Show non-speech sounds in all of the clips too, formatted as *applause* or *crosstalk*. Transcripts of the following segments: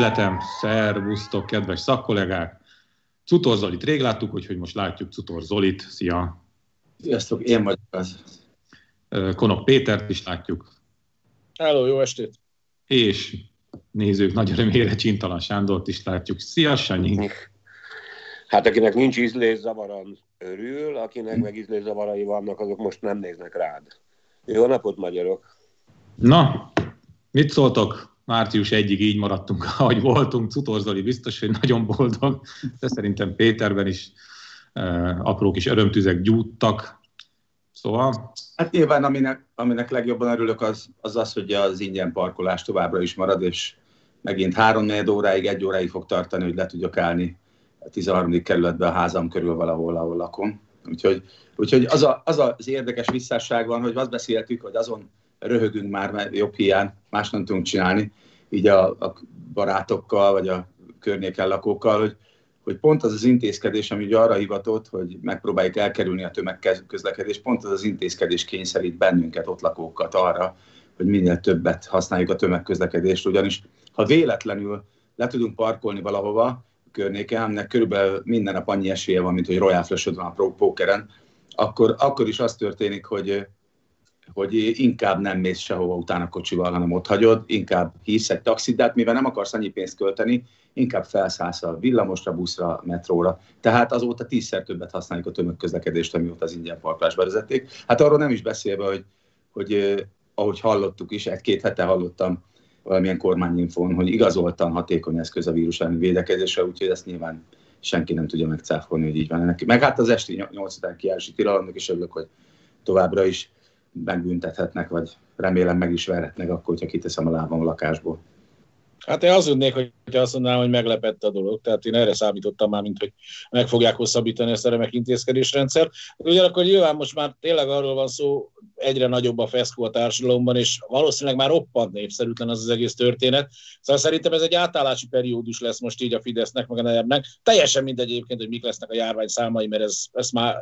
Üzletem, szervusztok, kedves szakkollégák! Cutor Zolit rég láttuk, úgyhogy most látjuk Cutor Zolit. Szia! Sziasztok, én vagyok az. Konok Pétert is látjuk. Hello, jó estét! És nézők nagy örömére Csintalan Sándort is látjuk. Szia, Sanyi! Hát akinek nincs ízlészavaran örül, akinek meg ízlészavarai vannak, azok most nem néznek rád. Jó napot, magyarok! Na, mit szóltok? Március egyig így maradtunk, *laughs* ahogy voltunk. Cutorzoli biztos, hogy nagyon boldog, de szerintem Péterben is uh, apró kis örömtüzek gyújttak. Szóval... Hát nyilván aminek, aminek legjobban örülök az, az az, hogy az ingyen parkolás továbbra is marad, és megint három óráig, egy óráig fog tartani, hogy le tudjak állni a 13. kerületben a házam körül valahol, ahol lakom. Úgyhogy, úgyhogy az, a, az az érdekes visszásság van, hogy azt beszéltük, hogy azon röhögünk már, mert jobb hiány, más nem tudunk csinálni, így a, a barátokkal, vagy a környéken lakókkal, hogy, hogy pont az az intézkedés, ami ugye arra hivatott, hogy megpróbáljuk elkerülni a tömegközlekedést, pont az az intézkedés kényszerít bennünket, ott lakókat arra, hogy minél többet használjuk a tömegközlekedést, ugyanis ha véletlenül le tudunk parkolni valahova a környéken, aminek körülbelül minden nap annyi esélye van, mint hogy Royal Flush van a pókeren, akkor, akkor is az történik, hogy hogy inkább nem mész sehova utána kocsival, hanem ott hagyod, inkább hisz egy taxit, de hát mivel nem akarsz annyi pénzt költeni, inkább felszállsz a villamosra, buszra, metróra. Tehát azóta tízszer többet használjuk a tömegközlekedést, amióta az ingyen parkolás bevezették. Hát arról nem is beszélve, hogy, hogy ahogy hallottuk is, egy-két hete hallottam valamilyen kormányinfón, hogy igazoltan hatékony eszköz a vírus elleni védekezésre, úgyhogy ezt nyilván senki nem tudja megcáfolni, hogy így van ennek. Meg hát az esti 8 után kiállási tilalomnak is örülök, hogy továbbra is megbüntethetnek, vagy remélem meg is verhetnek akkor, hogyha kiteszem a lábam a lakásból. Hát én azt hogy azt mondanám, hogy meglepett a dolog. Tehát én erre számítottam már, mint hogy meg fogják hosszabbítani ezt a remek intézkedésrendszer. Ugyanakkor nyilván most már tényleg arról van szó, egyre nagyobb a feszkó a társadalomban, és valószínűleg már roppant népszerűtlen az az egész történet. Szóval szerintem ez egy átállási periódus lesz most így a Fidesznek, meg a nehebnek. Teljesen mindegy egyébként, hogy mik lesznek a járvány számai, mert ez, ezt már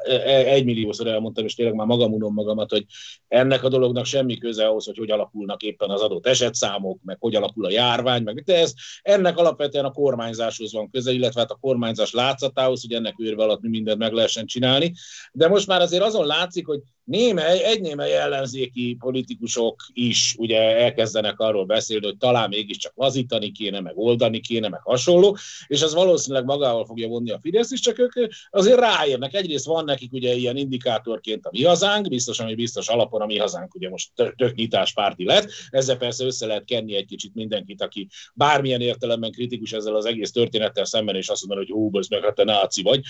egymilliószor elmondtam, és tényleg már magam unom magamat, hogy ennek a dolognak semmi köze ahhoz, hogy hogy alakulnak éppen az adott esetszámok, meg hogy alakul a járvány, meg de ez ennek alapvetően a kormányzáshoz van köze, illetve hát a kormányzás látszatához, hogy ennek őrve alatt mi mindent meg lehessen csinálni. De most már azért azon látszik, hogy némely, egy némely ellenzéki politikusok is ugye elkezdenek arról beszélni, hogy talán mégiscsak lazítani kéne, meg oldani kéne, meg hasonló, és ez valószínűleg magával fogja vonni a Fidesz is, csak ők azért ráérnek. Egyrészt van nekik ugye ilyen indikátorként a mi hazánk, biztos, ami biztos alapon a mi hazánk ugye most tök nyitáspárti lett, ezzel persze össze lehet kenni egy kicsit mindenkit, aki bármilyen értelemben kritikus ezzel az egész történettel szemben, és azt mondani, hogy ó, ez meg hát te náci vagy.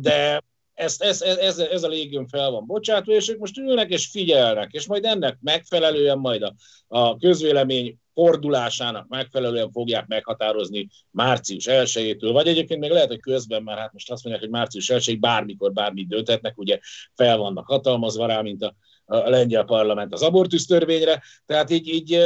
De ezt, ez, ez, ez a légium fel van bocsátva, és ők most ülnek és figyelnek, és majd ennek megfelelően majd a, a közvélemény fordulásának megfelelően fogják meghatározni március 1-től, vagy egyébként még lehet, hogy közben már hát most azt mondják, hogy március 1 bármikor bármit döntetnek, ugye fel vannak hatalmazva rá, mint a, a lengyel parlament az abortusz törvényre, tehát így, így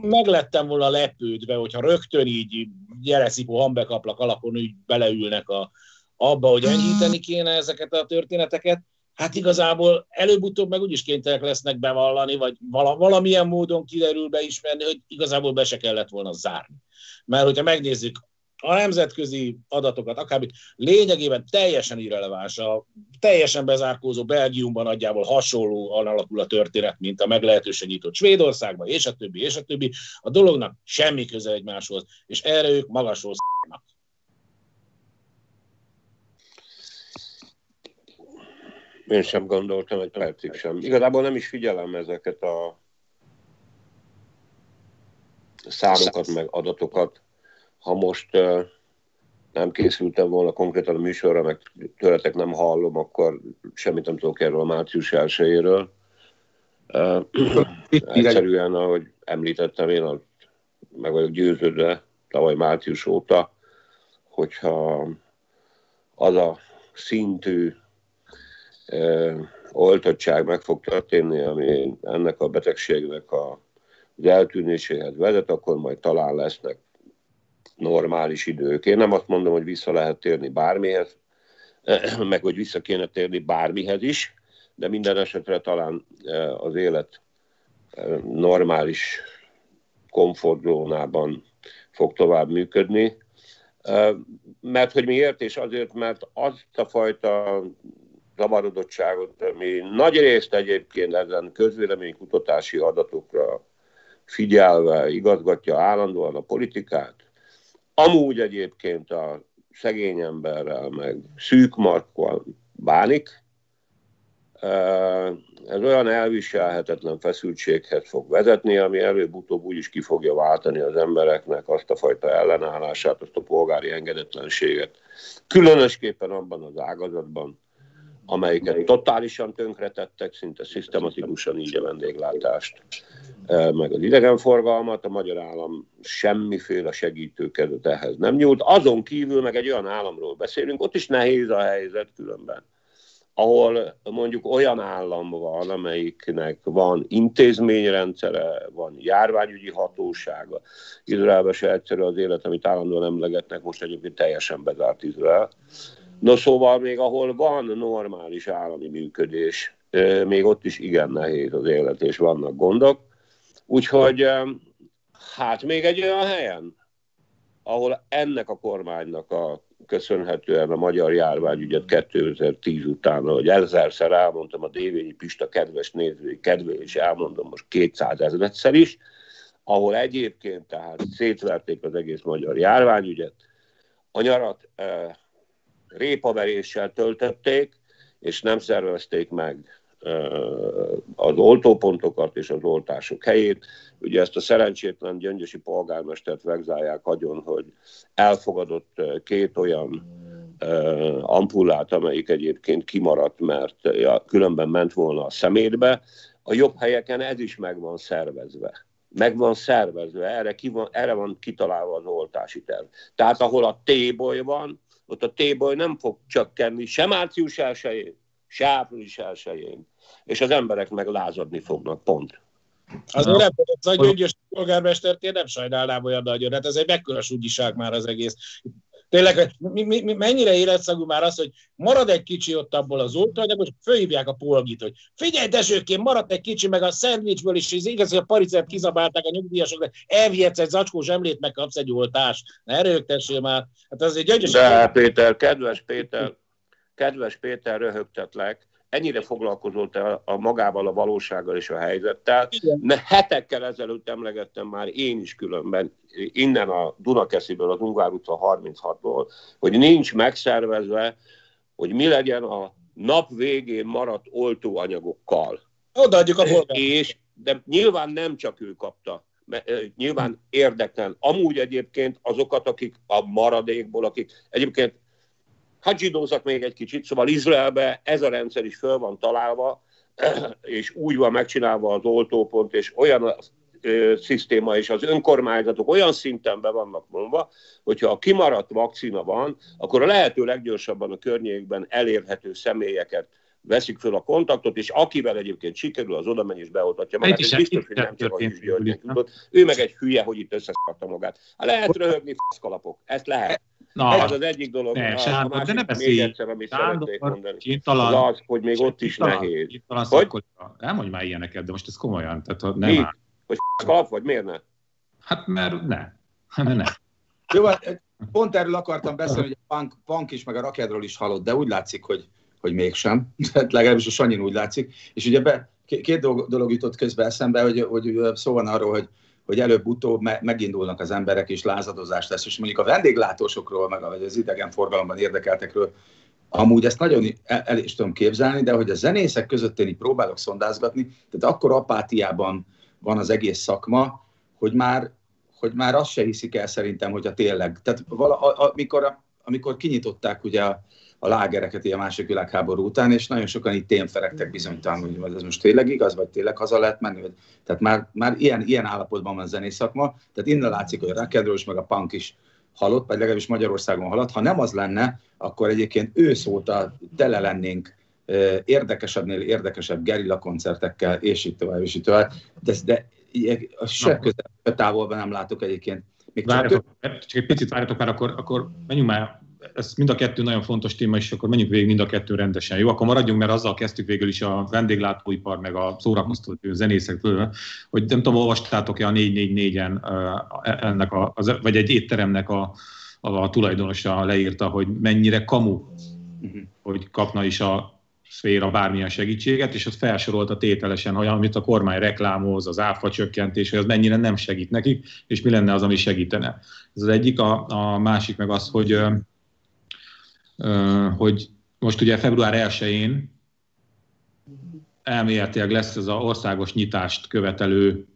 meglettem volna lepődve, hogyha rögtön így gyereszipó hambekaplak alapon úgy beleülnek a, abba, hogy enyhíteni kéne ezeket a történeteket, hát igazából előbb-utóbb meg úgyis kénytelenek lesznek bevallani, vagy valamilyen módon kiderül beismerni, hogy igazából be se kellett volna zárni. Mert hogyha megnézzük a nemzetközi adatokat, akár lényegében teljesen irreleváns, a teljesen bezárkózó Belgiumban nagyjából hasonló alakul a történet, mint a meglehetősen nyitott Svédországban, és a többi, és a többi. A dolognak semmi köze egymáshoz, és erre ők magasról sz**nak. Én sem gondoltam egy percig sem. Igazából nem is figyelem ezeket a számokat, meg adatokat. Ha most nem készültem volna konkrétan a műsorra, meg tőletek nem hallom, akkor semmit nem tudok erről a március 1 egyszerűen, ahogy említettem, én meg vagyok győződve tavaly március óta, hogyha az a szintű oltottság meg fog történni, ami ennek a betegségnek a, az eltűnéséhez vezet, akkor majd talán lesznek normális idők. Én nem azt mondom, hogy vissza lehet térni bármihez, *clears throat* meg hogy vissza kéne térni bármihez is, de minden esetre talán az élet normális komfortzónában fog tovább működni. Mert hogy miért? És azért, mert azt a fajta zavarodottságot, ami nagy részt egyébként ezen közvéleménykutatási adatokra figyelve igazgatja állandóan a politikát, amúgy egyébként a szegény emberrel, meg szűk markkal bánik, ez olyan elviselhetetlen feszültséghez fog vezetni, ami előbb-utóbb úgy is ki fogja váltani az embereknek azt a fajta ellenállását, azt a polgári engedetlenséget. Különösképpen abban az ágazatban, amelyiket totálisan tönkretettek, szinte szisztematikusan így a vendéglátást, meg az idegenforgalmat, a magyar állam semmiféle segítőkezet ehhez nem nyújt. Azon kívül meg egy olyan államról beszélünk, ott is nehéz a helyzet különben ahol mondjuk olyan állam van, amelyiknek van intézményrendszere, van járványügyi hatósága. Izraelben se egyszerű az élet, amit állandóan emlegetnek, most egyébként teljesen bezárt Izrael. No szóval még ahol van normális állami működés, még ott is igen nehéz az élet, és vannak gondok. Úgyhogy hát még egy olyan helyen, ahol ennek a kormánynak a köszönhetően a magyar járványügyet 2010 után, hogy ezerszer elmondtam a Dévényi Pista kedves nézői kedvé, és elmondom most 200 ezerszer is, ahol egyébként tehát szétverték az egész magyar járványügyet, a nyarat répaveréssel töltötték, és nem szervezték meg az oltópontokat és az oltások helyét. Ugye ezt a szerencsétlen gyöngyösi polgármestert vegzálják agyon, hogy elfogadott két olyan ampullát, amelyik egyébként kimaradt, mert különben ment volna a szemétbe. A jobb helyeken ez is meg van szervezve. Meg van szervezve, erre, ki van, erre van kitalálva az oltási terv. Tehát ahol a téboly van, ott a téboly nem fog csökkenni sem március 1 se április 1 és az emberek meg lázadni fognak, pont. Azért nem, az a gyöngyös polgármestert én nem sajnálnám olyan nagyon, hát ez egy mekkora súgyiság már az egész. Tényleg, mi, mi, mi, mennyire életszagú már az, hogy marad egy kicsi ott abból az oltóanyag, és fölhívják a polgit, hogy figyelj, desőként maradt egy kicsi, meg a szendvicsből is, és igaz, hogy a paricert kizabálták a nyugdíjasok, de elvihetsz egy zacskó zsemlét, meg kapsz egy oltást. Ne erőgtessél már. Hát az egy gyöngyös... De Péter, kedves Péter, kedves Péter, röhögtetlek, ennyire foglalkozott te a magával, a valósággal és a helyzettel. mert hetekkel ezelőtt emlegettem már én is különben, innen a Dunakesziből, az Ungár utca 36-ból, hogy nincs megszervezve, hogy mi legyen a nap végén maradt oltóanyagokkal. Odaadjuk a polgár. És, de nyilván nem csak ő kapta, nyilván érdeklen. Amúgy egyébként azokat, akik a maradékból, akik egyébként hát zsidózak még egy kicsit, szóval Izraelbe ez a rendszer is föl van találva, *clears throat* és úgy van megcsinálva az oltópont, és olyan szisztéma, és az önkormányzatok olyan szinten be vannak mondva, hogyha a kimaradt vakcina van, akkor a lehető leggyorsabban a környékben elérhető személyeket veszik föl a kontaktot, és akivel egyébként sikerül, az oda megy és beoltatja magát. Ez biztos, hogy nem csak a György tudott. Ő meg egy hülye, hogy itt összeszarta magát. Hát lehet röhögni faszkalapok, ezt lehet. Na, ez az egyik dolog. Ne, a, Sándor, a másik, de ne beszélj. Még egyszer, amit Sándor, mondani. Kintalan, az az, hogy még ott is kintalan, nehéz. Kintalan hogy? Nem mondj már ilyeneket, de most ez komolyan. Tehát, ha nem Mi? Áll. Hogy kalap vagy, miért ne? Hát mert ne. *laughs* Mert ne. Jó, hát pont erről akartam beszélni, hogy a punk, punk is, meg a rakedról is halott, de úgy látszik, hogy, hogy mégsem. *laughs* Tehát legalábbis a Sanyin úgy látszik. És ugye be, két dolog, jutott közbe eszembe, hogy, hogy szó van arról, hogy hogy előbb-utóbb me- megindulnak az emberek, és lázadozás lesz. És mondjuk a vendéglátósokról, meg az idegenforgalomban érdekeltekről, amúgy ezt nagyon el, el is tudom képzelni, de hogy a zenészek között én így próbálok szondázgatni, tehát akkor apátiában van az egész szakma, hogy már, hogy már azt se hiszik el szerintem, hogy a tényleg. Tehát vala, a, amikor, amikor kinyitották ugye a, a lágereket a második világháború után, és nagyon sokan itt témferegtek bizonytalan, hogy ez most tényleg igaz, vagy tényleg haza lehet menni. Vagy... Tehát már, már ilyen, ilyen állapotban van a zenészakma, tehát innen látszik, hogy a rock'n'roll meg a punk is halott, vagy legalábbis Magyarországon halott. Ha nem az lenne, akkor egyébként ősz óta tele lennénk érdekesebbnél érdekesebb gerilla koncertekkel, és így tovább, és így tovább. De, de se közel távolban nem látok egyébként. Még csak, várjatok, több... csak egy picit várjatok már, akkor, akkor menjünk már ez mind a kettő nagyon fontos téma, és akkor menjünk végig mind a kettő rendesen. Jó, akkor maradjunk, mert azzal kezdtük végül is a vendéglátóipar, meg a szórakoztató zenészek, hogy nem tudom, olvastátok-e a 444-en ennek a, az, vagy egy étteremnek a, a, a tulajdonosa leírta, hogy mennyire kamu, uh-huh. hogy kapna is a szféra bármilyen segítséget, és ott felsorolta tételesen, hogy amit a kormány reklámoz, az áfa csökkentés, hogy az mennyire nem segít nekik, és mi lenne az, ami segítene. Ez az egyik, a, a másik meg az, hogy, hogy most ugye február 1-én elméletileg lesz ez az országos nyitást követelő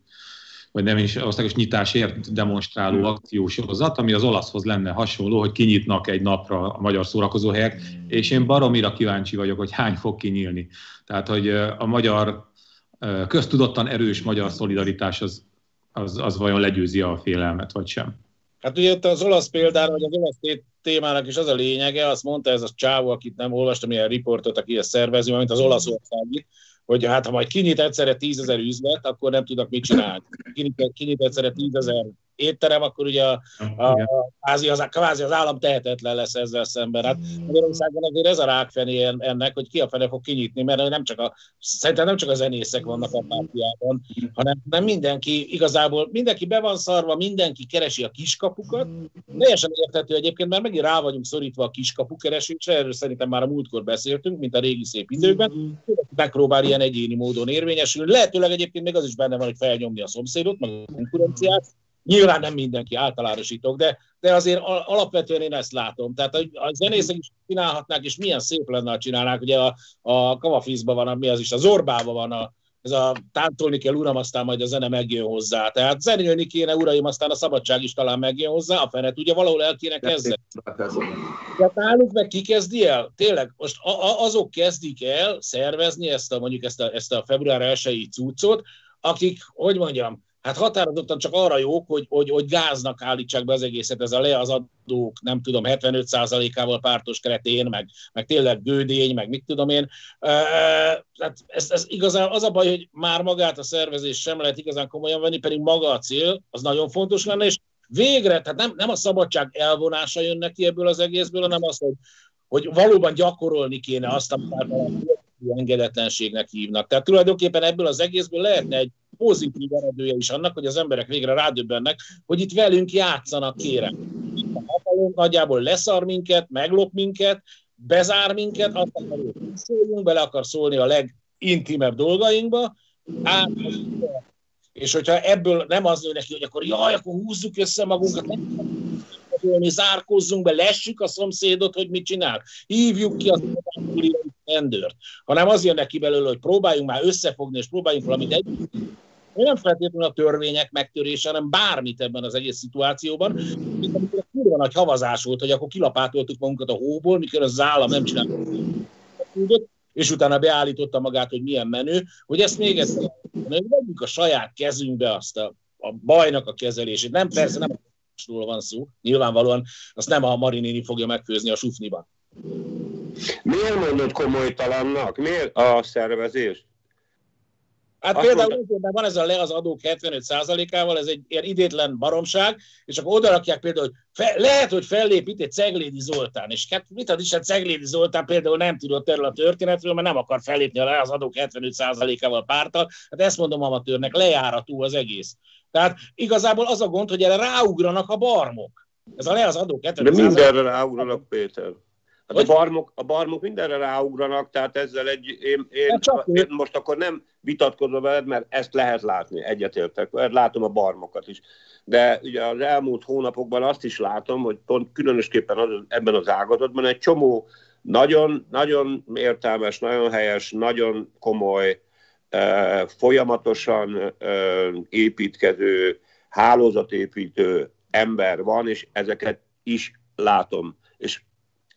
vagy nem is országos nyitásért demonstráló hmm. akciósorozat, ami az olaszhoz lenne hasonló, hogy kinyitnak egy napra a magyar szórakozóhelyek, és én baromira kíváncsi vagyok, hogy hány fog kinyílni. Tehát, hogy a magyar, köztudottan erős magyar szolidaritás az, az, az vajon legyőzi a félelmet, vagy sem. Hát ugye az olasz példára, vagy az olasz témának is az a lényege, azt mondta ez a csávó, akit nem olvastam, ilyen riportot, aki ezt szervezi, mint az olaszországi, hogy hát ha majd kinyit egyszerre tízezer üzlet, akkor nem tudnak mit csinálni. Kinyit, kinyit egyszerre tízezer étterem, akkor ugye a, a, a, kvázi, az, kvázi az állam tehetetlen lesz ezzel szemben. Hát Magyarországon azért ez a rákfené ennek, hogy ki a fene fog kinyitni, mert nem csak a, szerintem nem csak a zenészek vannak a pártiában, hanem nem mindenki, igazából mindenki be van szarva, mindenki keresi a kiskapukat. Teljesen érthető egyébként, mert megint rá vagyunk szorítva a kiskapu keresésre, erről szerintem már a múltkor beszéltünk, mint a régi szép időkben. Megpróbál ilyen egyéni módon érvényesülni. Lehetőleg egyébként még az is benne van, hogy felnyomni a szomszédot, meg a konkurenciát, Nyilván nem mindenki, általánosítok, de, de azért alapvetően én ezt látom. Tehát a, a zenészek is csinálhatnák, és milyen szép lenne, ha csinálnák. Ugye a, a Kavafizban van, a, mi az is, a Zorbában van a, ez a táncolni kell, uram, aztán majd a zene megjön hozzá. Tehát zenélni kéne, uraim, aztán a szabadság is talán megjön hozzá, a fenet ugye valahol el kéne kezdeni. Tehát nálunk meg ki kezdi el? Tényleg, most a, azok kezdik el szervezni ezt a, mondjuk ezt a, ezt a február 1 cuccot, akik, hogy mondjam, hát határozottan csak arra jók, hogy, hogy, hogy gáznak állítsák be az egészet, ez a le az adók, nem tudom, 75%-ával pártos keretén, meg, meg tényleg gődény, meg mit tudom én. Tehát ez, ez igazán az a baj, hogy már magát a szervezés sem lehet igazán komolyan venni, pedig maga a cél, az nagyon fontos lenne, és végre, tehát nem, nem a szabadság elvonása jön neki ebből az egészből, hanem az, hogy, hogy valóban gyakorolni kéne azt, amit engedetlenségnek hívnak. Tehát tulajdonképpen ebből az egészből lehetne egy pozitív eredője is annak, hogy az emberek végre rádöbbennek, hogy itt velünk játszanak, kérem. A hatalom nagyjából leszar minket, meglop minket, bezár minket, azt akar, hogy szóljunk, bele akar szólni a legintimebb dolgainkba, át, és hogyha ebből nem az jön neki, hogy akkor jaj, akkor húzzuk össze magunkat, nem zárkózzunk be, lessük a szomszédot, hogy mit csinál. Hívjuk ki az rendőrt, hanem az jön neki belőle, hogy próbáljunk már összefogni, és próbáljunk valamit együtt nem feltétlenül a törvények megtörése, hanem bármit ebben az egész szituációban. Mint amikor kurva nagy havazás volt, hogy akkor kilapátoltuk magunkat a hóból, mikor az állam nem csinált és utána beállította magát, hogy milyen menő, hogy ezt még egyszer, vegyük a saját kezünkbe azt a, a bajnak a kezelését. Nem, persze nem a van szó, nyilvánvalóan azt nem a Marinini fogja megfőzni a sufniban. Miért mondod komolytalannak? Miért a szervezést? Hát Azt például mondta... van ez a le az adók 75%-ával, ez egy ilyen idétlen baromság, és akkor oda rakják például, hogy fe, lehet, hogy fellép itt egy Ceglédi Zoltán, és hát mit ad is, a Ceglédi Zoltán például nem tudott erről a történetről, mert nem akar fellépni a le az adók 75%-ával pártal, hát ezt mondom amatőrnek, lejáratú az egész. Tehát igazából az a gond, hogy erre ráugranak a barmok. Ez a le az adók 75%. De mindenre ráugranak, Péter. Hát a barmok, a barmok mindenre ráugranak, tehát ezzel egy, én, én, én most akkor nem vitatkozom veled, mert ezt lehet látni, egyetértek, látom a barmokat is. De ugye az elmúlt hónapokban azt is látom, hogy pont különösképpen az, ebben az ágazatban egy csomó nagyon, nagyon értelmes, nagyon helyes, nagyon komoly, folyamatosan építkező, hálózatépítő ember van, és ezeket is látom.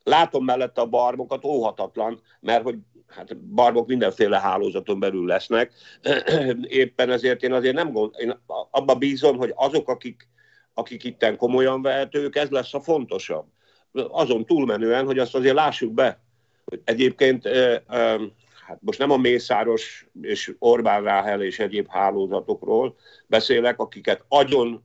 Látom mellette a barmokat, óhatatlan, mert hogy hát barbok mindenféle hálózaton belül lesznek. *clears throat* Éppen ezért én azért nem gond, én abba bízom, hogy azok, akik, akik itten komolyan vehetők, ez lesz a fontosabb. Azon túlmenően, hogy azt azért lássuk be, hogy egyébként hát most nem a Mészáros és Orbán Ráhel és egyéb hálózatokról beszélek, akiket agyon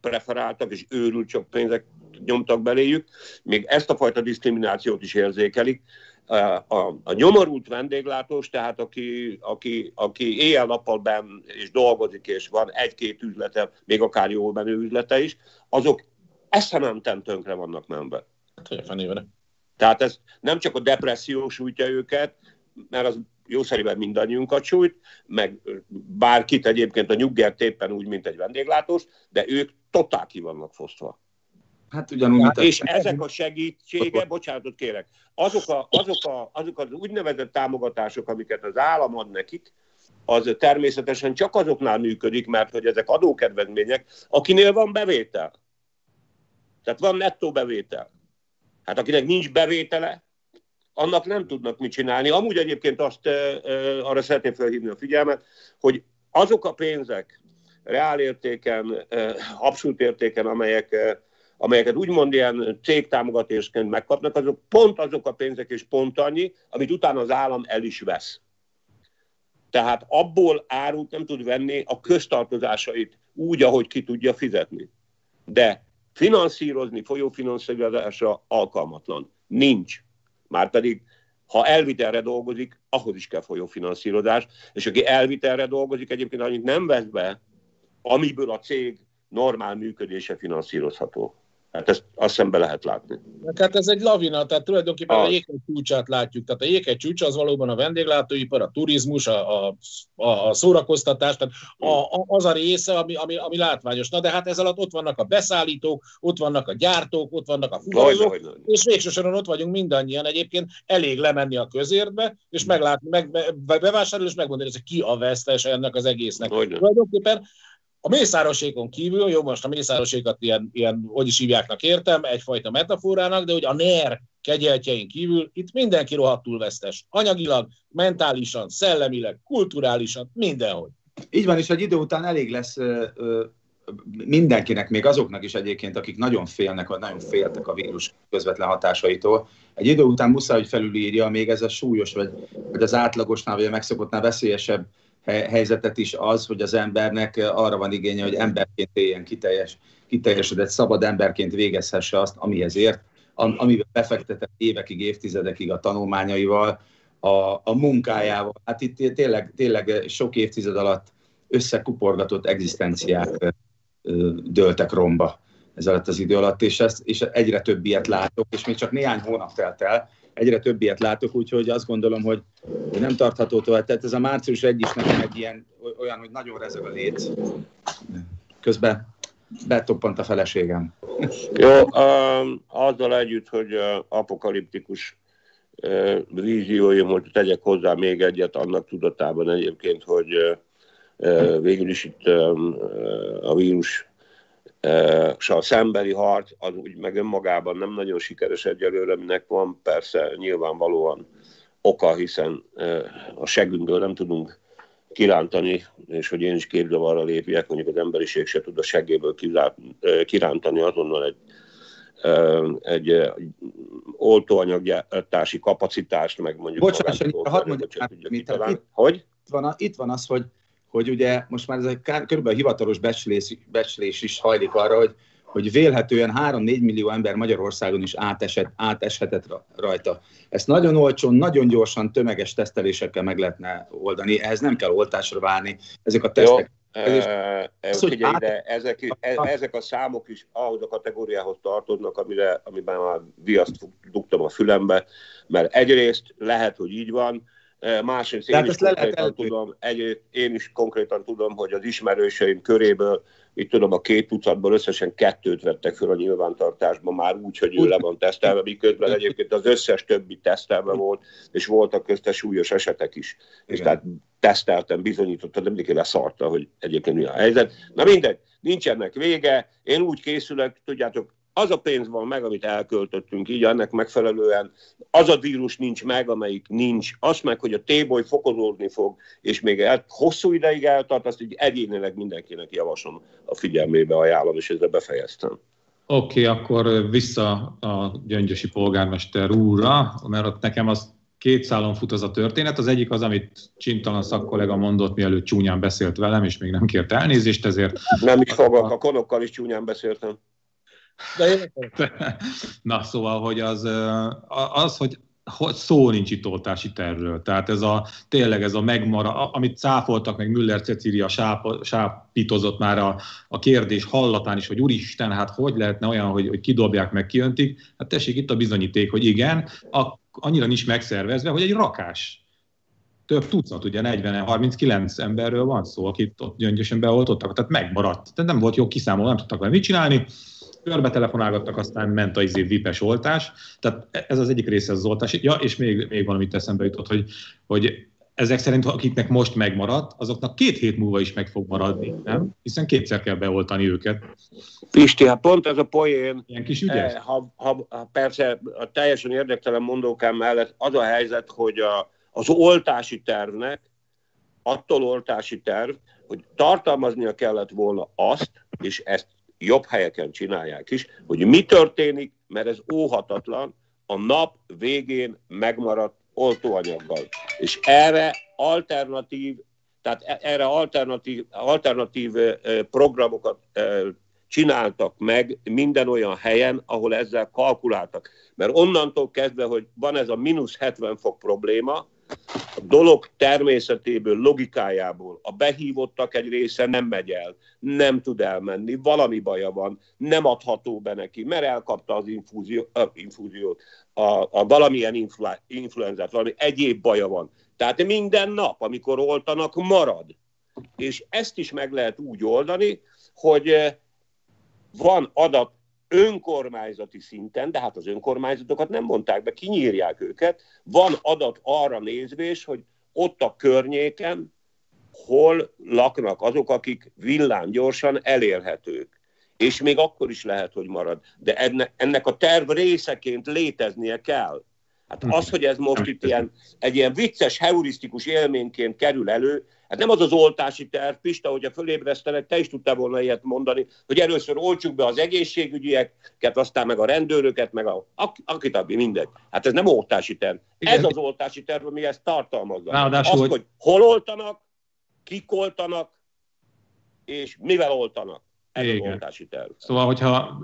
preferáltak, és őrült csak pénzek nyomtak beléjük, még ezt a fajta diszkriminációt is érzékelik. A, a, a nyomorult vendéglátós, tehát aki, aki, aki éjjel-nappal ben és dolgozik, és van egy-két üzlete, még akár jól menő üzlete is, azok eszementen tönkre vannak menve. Hát, Tehát ez nem csak a depresszió sújtja őket, mert az jó szeriben mindannyiunkat sújt, meg bárkit egyébként a nyuggert éppen úgy, mint egy vendéglátós, de ők totál ki vannak fosztva. Hát ugyanúgy. Hát, és ezek a segítsége, bocsánatot kérek, azok, a, azok, a, azok az úgynevezett támogatások, amiket az állam ad nekik, az természetesen csak azoknál működik, mert hogy ezek adókedvezmények, akinél van bevétel. Tehát van nettó bevétel. Hát akinek nincs bevétele, annak nem tudnak mit csinálni. Amúgy egyébként azt arra szeretném felhívni a figyelmet, hogy azok a pénzek reálértéken, abszolút értéken, amelyek, amelyeket úgymond ilyen cégtámogatásként megkapnak, azok pont azok a pénzek és pont annyi, amit utána az állam el is vesz. Tehát abból árut nem tud venni a köztartozásait úgy, ahogy ki tudja fizetni. De finanszírozni folyófinanszírozásra alkalmatlan. Nincs. Márpedig, ha elvitelre dolgozik, ahhoz is kell folyófinanszírozás, és aki elvitelre dolgozik, egyébként annyit nem vesz be, amiből a cég normál működése finanszírozható. Hát ezt azt szembe lehet látni. Hát ez egy lavina, tehát tulajdonképpen az. a jéghegy csúcsát látjuk. Tehát a jéghegy csúcs az valóban a vendéglátóipar, a turizmus, a, a, a szórakoztatás, tehát a, a, az a része, ami, ami, ami látványos. Na de hát ez alatt ott vannak a beszállítók, ott vannak a gyártók, ott vannak a fuvarozók, és végsősoron ott vagyunk mindannyian. Egyébként elég lemenni a közértbe, és meglátni, meg, be, bevásárolni, és megmondani, hogy ki a vesztes ennek az egésznek. Hogyne. Tulajdonképpen a mészárosékon kívül, jó, most a mészárosékat ilyen, ilyen, hogy is hívjáknak értem, egyfajta metaforának, de hogy a NER kegyeltjein kívül itt mindenki rohadtul vesztes. Anyagilag, mentálisan, szellemileg, kulturálisan, mindenhogy. Így van, és egy idő után elég lesz ö, ö, mindenkinek, még azoknak is egyébként, akik nagyon félnek, vagy nagyon féltek a vírus közvetlen hatásaitól. Egy idő után muszáj, hogy felülírja még ez a súlyos, vagy, vagy az átlagosnál, vagy a megszokottnál veszélyesebb helyzetet is az, hogy az embernek arra van igénye, hogy emberként éljen kiteljes, kiteljesedett, szabad emberként végezhesse azt, amihez ért, amivel befektetett évekig, évtizedekig a tanulmányaival, a, a munkájával. Hát itt tényleg, tényleg sok évtized alatt összekuporgatott egzisztenciák dőltek romba ez alatt az idő alatt, és, ezt, és egyre több ilyet látok, és még csak néhány hónap telt el, egyre több ilyet látok, úgyhogy azt gondolom, hogy, nem tartható tovább. Tehát ez a március egy is nekem egy ilyen olyan, hogy nagyon rezeg a léc. Közben betoppant a feleségem. Jó, um, azzal együtt, hogy uh, apokaliptikus uh, vízióim, hogy tegyek hozzá még egyet annak tudatában egyébként, hogy uh, végül is itt um, a vírus és a szemberi harc az úgy meg önmagában nem nagyon sikeres egyelőre, aminek van persze nyilvánvalóan oka, hiszen a segünkből nem tudunk kirántani, és hogy én is képzelem arra lépjek, mondjuk az emberiség se tud a segélyből kirántani azonnal egy, egy oltóanyaggyártási kapacitást, meg mondjuk... Bocsánat, hadd mondjak, mit, itt, hogy? Itt van, itt van az, hogy hogy ugye most már ez egy körülbelül hivatalos becslés, becslés is hajlik arra, hogy, hogy vélhetően 3-4 millió ember Magyarországon is átesett, áteshetett rajta. Ezt nagyon olcsón, nagyon gyorsan, tömeges tesztelésekkel meg lehetne oldani, ehhez nem kell oltásra várni. Ezek a tesztek az, hogy át... ide, ezek, e- ezek a számok is ahhoz a kategóriához tartoznak, amire, amiben már viaszt dugtam a fülembe, mert egyrészt lehet, hogy így van, Másrészt én is, konkrétan tudom, egy, én is konkrétan tudom, hogy az ismerőseim köréből, itt tudom, a két tucatból összesen kettőt vettek föl a nyilvántartásban már úgy, hogy ő le van tesztelve, miközben egyébként az összes többi tesztelve volt, és voltak közte súlyos esetek is. Igen. És tehát teszteltem, bizonyítottam, de mindig leszarta, hogy egyébként mi a helyzet. Na mindegy, nincsenek vége, én úgy készülök, tudjátok, az a pénz van meg, amit elköltöttünk, így ennek megfelelően az a vírus nincs meg, amelyik nincs, azt meg, hogy a téboly fokozódni fog, és még el, hosszú ideig eltart, azt így egyénileg mindenkinek javaslom a figyelmébe ajánlom, és ezzel befejeztem. Oké, okay, akkor vissza a gyöngyösi polgármester úrra, mert ott nekem az két szálon fut az a történet. Az egyik az, amit Csintalan szakkollega mondott, mielőtt csúnyán beszélt velem, és még nem kért elnézést, ezért... Nem is fogok, a konokkal is csúnyán beszéltem. De Na, szóval, hogy az, az hogy szó nincs itt oltási tervről. Tehát ez a, tényleg ez a megmara, amit cáfoltak, meg Müller Cecília sáp, sápítozott már a, a kérdés hallatán is, hogy úristen, hát hogy lehetne olyan, hogy, hogy kidobják, meg kiöntik. Hát tessék itt a bizonyíték, hogy igen, a, annyira nincs megszervezve, hogy egy rakás több tucat, ugye 40-39 emberről van szó, akit ott gyöngyösen beoltottak, tehát megmaradt. Tehát nem volt jó kiszámolni, nem tudtak vele mit csinálni, körbe telefonálgattak, aztán ment a izé vipes oltás. Tehát ez az egyik része az oltás. Ja, és még, még valamit eszembe jutott, hogy, hogy ezek szerint, akiknek most megmaradt, azoknak két hét múlva is meg fog maradni, nem? Hiszen kétszer kell beoltani őket. Pisti, hát pont ez a poén. Ilyen kis ügyes? Eh, ha, ha, ha, persze a teljesen érdektelen mondókám mellett az a helyzet, hogy a, az oltási tervnek, attól oltási terv, hogy tartalmaznia kellett volna azt, és ezt jobb helyeken csinálják is, hogy mi történik, mert ez óhatatlan, a nap végén megmaradt oltóanyaggal. És erre alternatív, tehát e- erre alternatív, alternatív programokat csináltak meg minden olyan helyen, ahol ezzel kalkuláltak. Mert onnantól kezdve, hogy van ez a mínusz 70 fok probléma, a dolog természetéből, logikájából a behívottak egy része nem megy el, nem tud elmenni, valami baja van, nem adható be neki, mert elkapta az infúzió, uh, infúziót, a, a valamilyen influ, influenzát, valami egyéb baja van. Tehát minden nap, amikor oltanak, marad. És ezt is meg lehet úgy oldani, hogy van adat önkormányzati szinten, de hát az önkormányzatokat nem mondták be, kinyírják őket. Van adat arra nézvés, hogy ott a környéken hol laknak azok, akik villámgyorsan elérhetők. És még akkor is lehet, hogy marad. De ennek, a terv részeként léteznie kell. Hát az, hogy ez most itt ilyen, egy ilyen vicces, heurisztikus élményként kerül elő, Hát nem az az oltási terv, Pista, hogyha fölébresztenek, te is tudtál volna ilyet mondani, hogy először oltsuk be az egészségügyieket, aztán meg a rendőröket, meg a, akit abbi, mindegy. Hát ez nem oltási terv. Igen. Ez az oltási terv, ami ezt tartalmazza. Ráadásul, az, hogy... hogy hol oltanak, kik oltanak, és mivel oltanak. Ez Igen. az oltási terv. Szóval, hogyha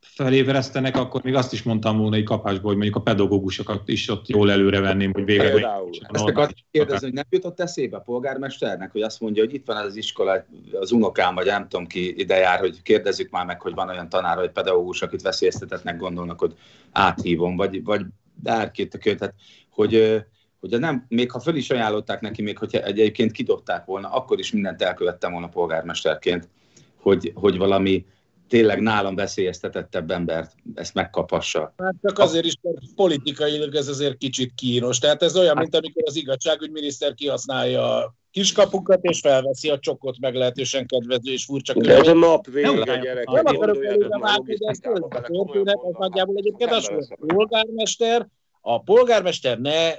felébresztenek, akkor még azt is mondtam volna egy kapásból, hogy mondjuk a pedagógusokat is ott jól előre venném, hogy végre... Például. Ezt akartam kérdezni, hogy nem jutott eszébe a polgármesternek, hogy azt mondja, hogy itt van ez az iskola, az unokám, vagy nem tudom ki ide jár, hogy kérdezzük már meg, hogy van olyan tanár, vagy pedagógus, akit veszélyeztetetnek gondolnak, hogy áthívom, vagy, vagy bárkit, tehát, hogy hogy nem, még ha föl is ajánlották neki, még hogyha egyébként kidobták volna, akkor is mindent elkövettem volna polgármesterként, hogy, hogy valami tényleg nálam veszélyeztetettebb embert ezt megkapassa. Hát csak azért is, mert politikailag ez azért kicsit kínos. Tehát ez olyan, mint amikor az igazságügyminiszter kihasználja a kiskapukat, és felveszi a csokot meglehetősen kedvező és furcsa De ez a nap vége, gyerek. Nem akarok előre vágni, de ez történet, ez nagyjából egyébként az volt. A polgármester, a polgármester ne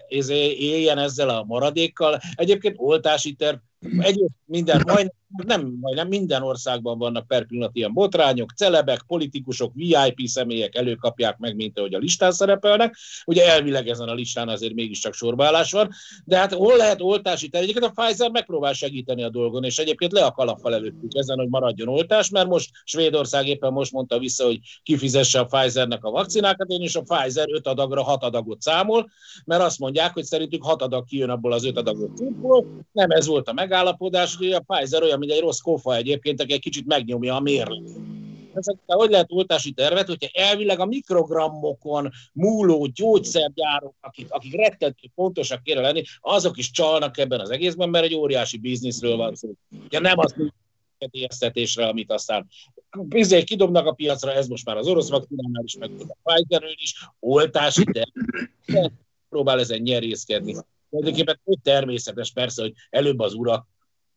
éljen ezzel a maradékkal. Egyébként oltási terv, egy minden, majdnem nem, majdnem minden országban vannak per pillanat ilyen botrányok, celebek, politikusok, VIP személyek előkapják meg, mint ahogy a listán szerepelnek. Ugye elvileg ezen a listán azért mégiscsak sorbaállás van, de hát hol lehet oltási? Egyébként a Pfizer megpróbál segíteni a dolgon, és egyébként le a kalappal előttük ezen, hogy maradjon oltás, mert most Svédország éppen most mondta vissza, hogy kifizesse a Pfizernek a vakcinákat, és a Pfizer 5 adagra 6 adagot számol, mert azt mondják, hogy szerintük 6 adag kijön abból az 5 adagot. Nem ez volt a megállapodás, hogy a Pfizer olyan, mint egy rossz kofa egyébként, aki egy kicsit megnyomja a mérlet. Ezekkel hogy lehet oltási tervet, hogyha elvileg a mikrogrammokon múló gyógyszergyárok, akik, akik rettentő pontosak kéne lenni, azok is csalnak ebben az egészben, mert egy óriási bizniszről van szó. Ja, nem az kedélyeztetésre, amit aztán bizony kidobnak a piacra, ez most már az orosz vakcinánál is, meg a Pfizerről is, oltási terv. Próbál ezen nyerészkedni. Tulajdonképpen természetes persze, hogy előbb az urak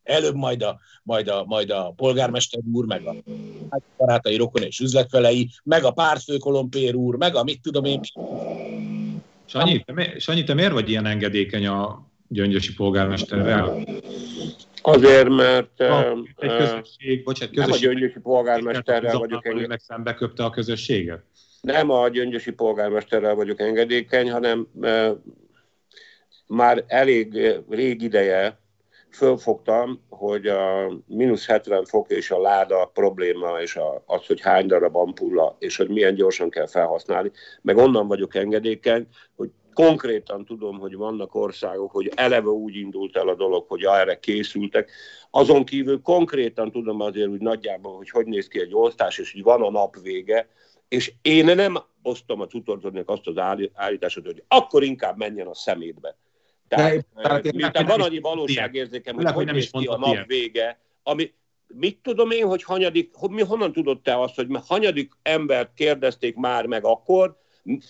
Előbb majd a, majd a, majd a polgármester úr, meg a barátai, rokon és üzletfelei, meg a pártfő Kolompér úr, meg a mit tudom én. Sanyi, te, Sanyi, te miért vagy ilyen engedékeny a gyöngyösi polgármesterrel? Azért, mert egy közösség, bocsánat, közösség, nem a gyöngyösi polgármesterrel vagyok engedékeny. Meg szembe köpte a közösséget? Nem a gyöngyösi polgármesterrel vagyok engedékeny, hanem már elég rég ideje fölfogtam, hogy a mínusz 70 fok és a láda probléma, és a, az, hogy hány darab ampulla, és hogy milyen gyorsan kell felhasználni, meg onnan vagyok engedékeny, hogy konkrétan tudom, hogy vannak országok, hogy eleve úgy indult el a dolog, hogy erre készültek. Azon kívül konkrétan tudom azért, hogy nagyjából, hogy hogy néz ki egy oltás, és hogy van a nap vége, és én nem osztom a tutortodnak azt az állításot, hogy akkor inkább menjen a szemétbe. Tehát, tehát miután van annyi valóságérzékem, hogy hogy nem is ki a nap ilyen. vége, ami, mit tudom én, hogy hanyadik, mi honnan tudod te azt, hogy hanyadik embert kérdezték már meg akkor,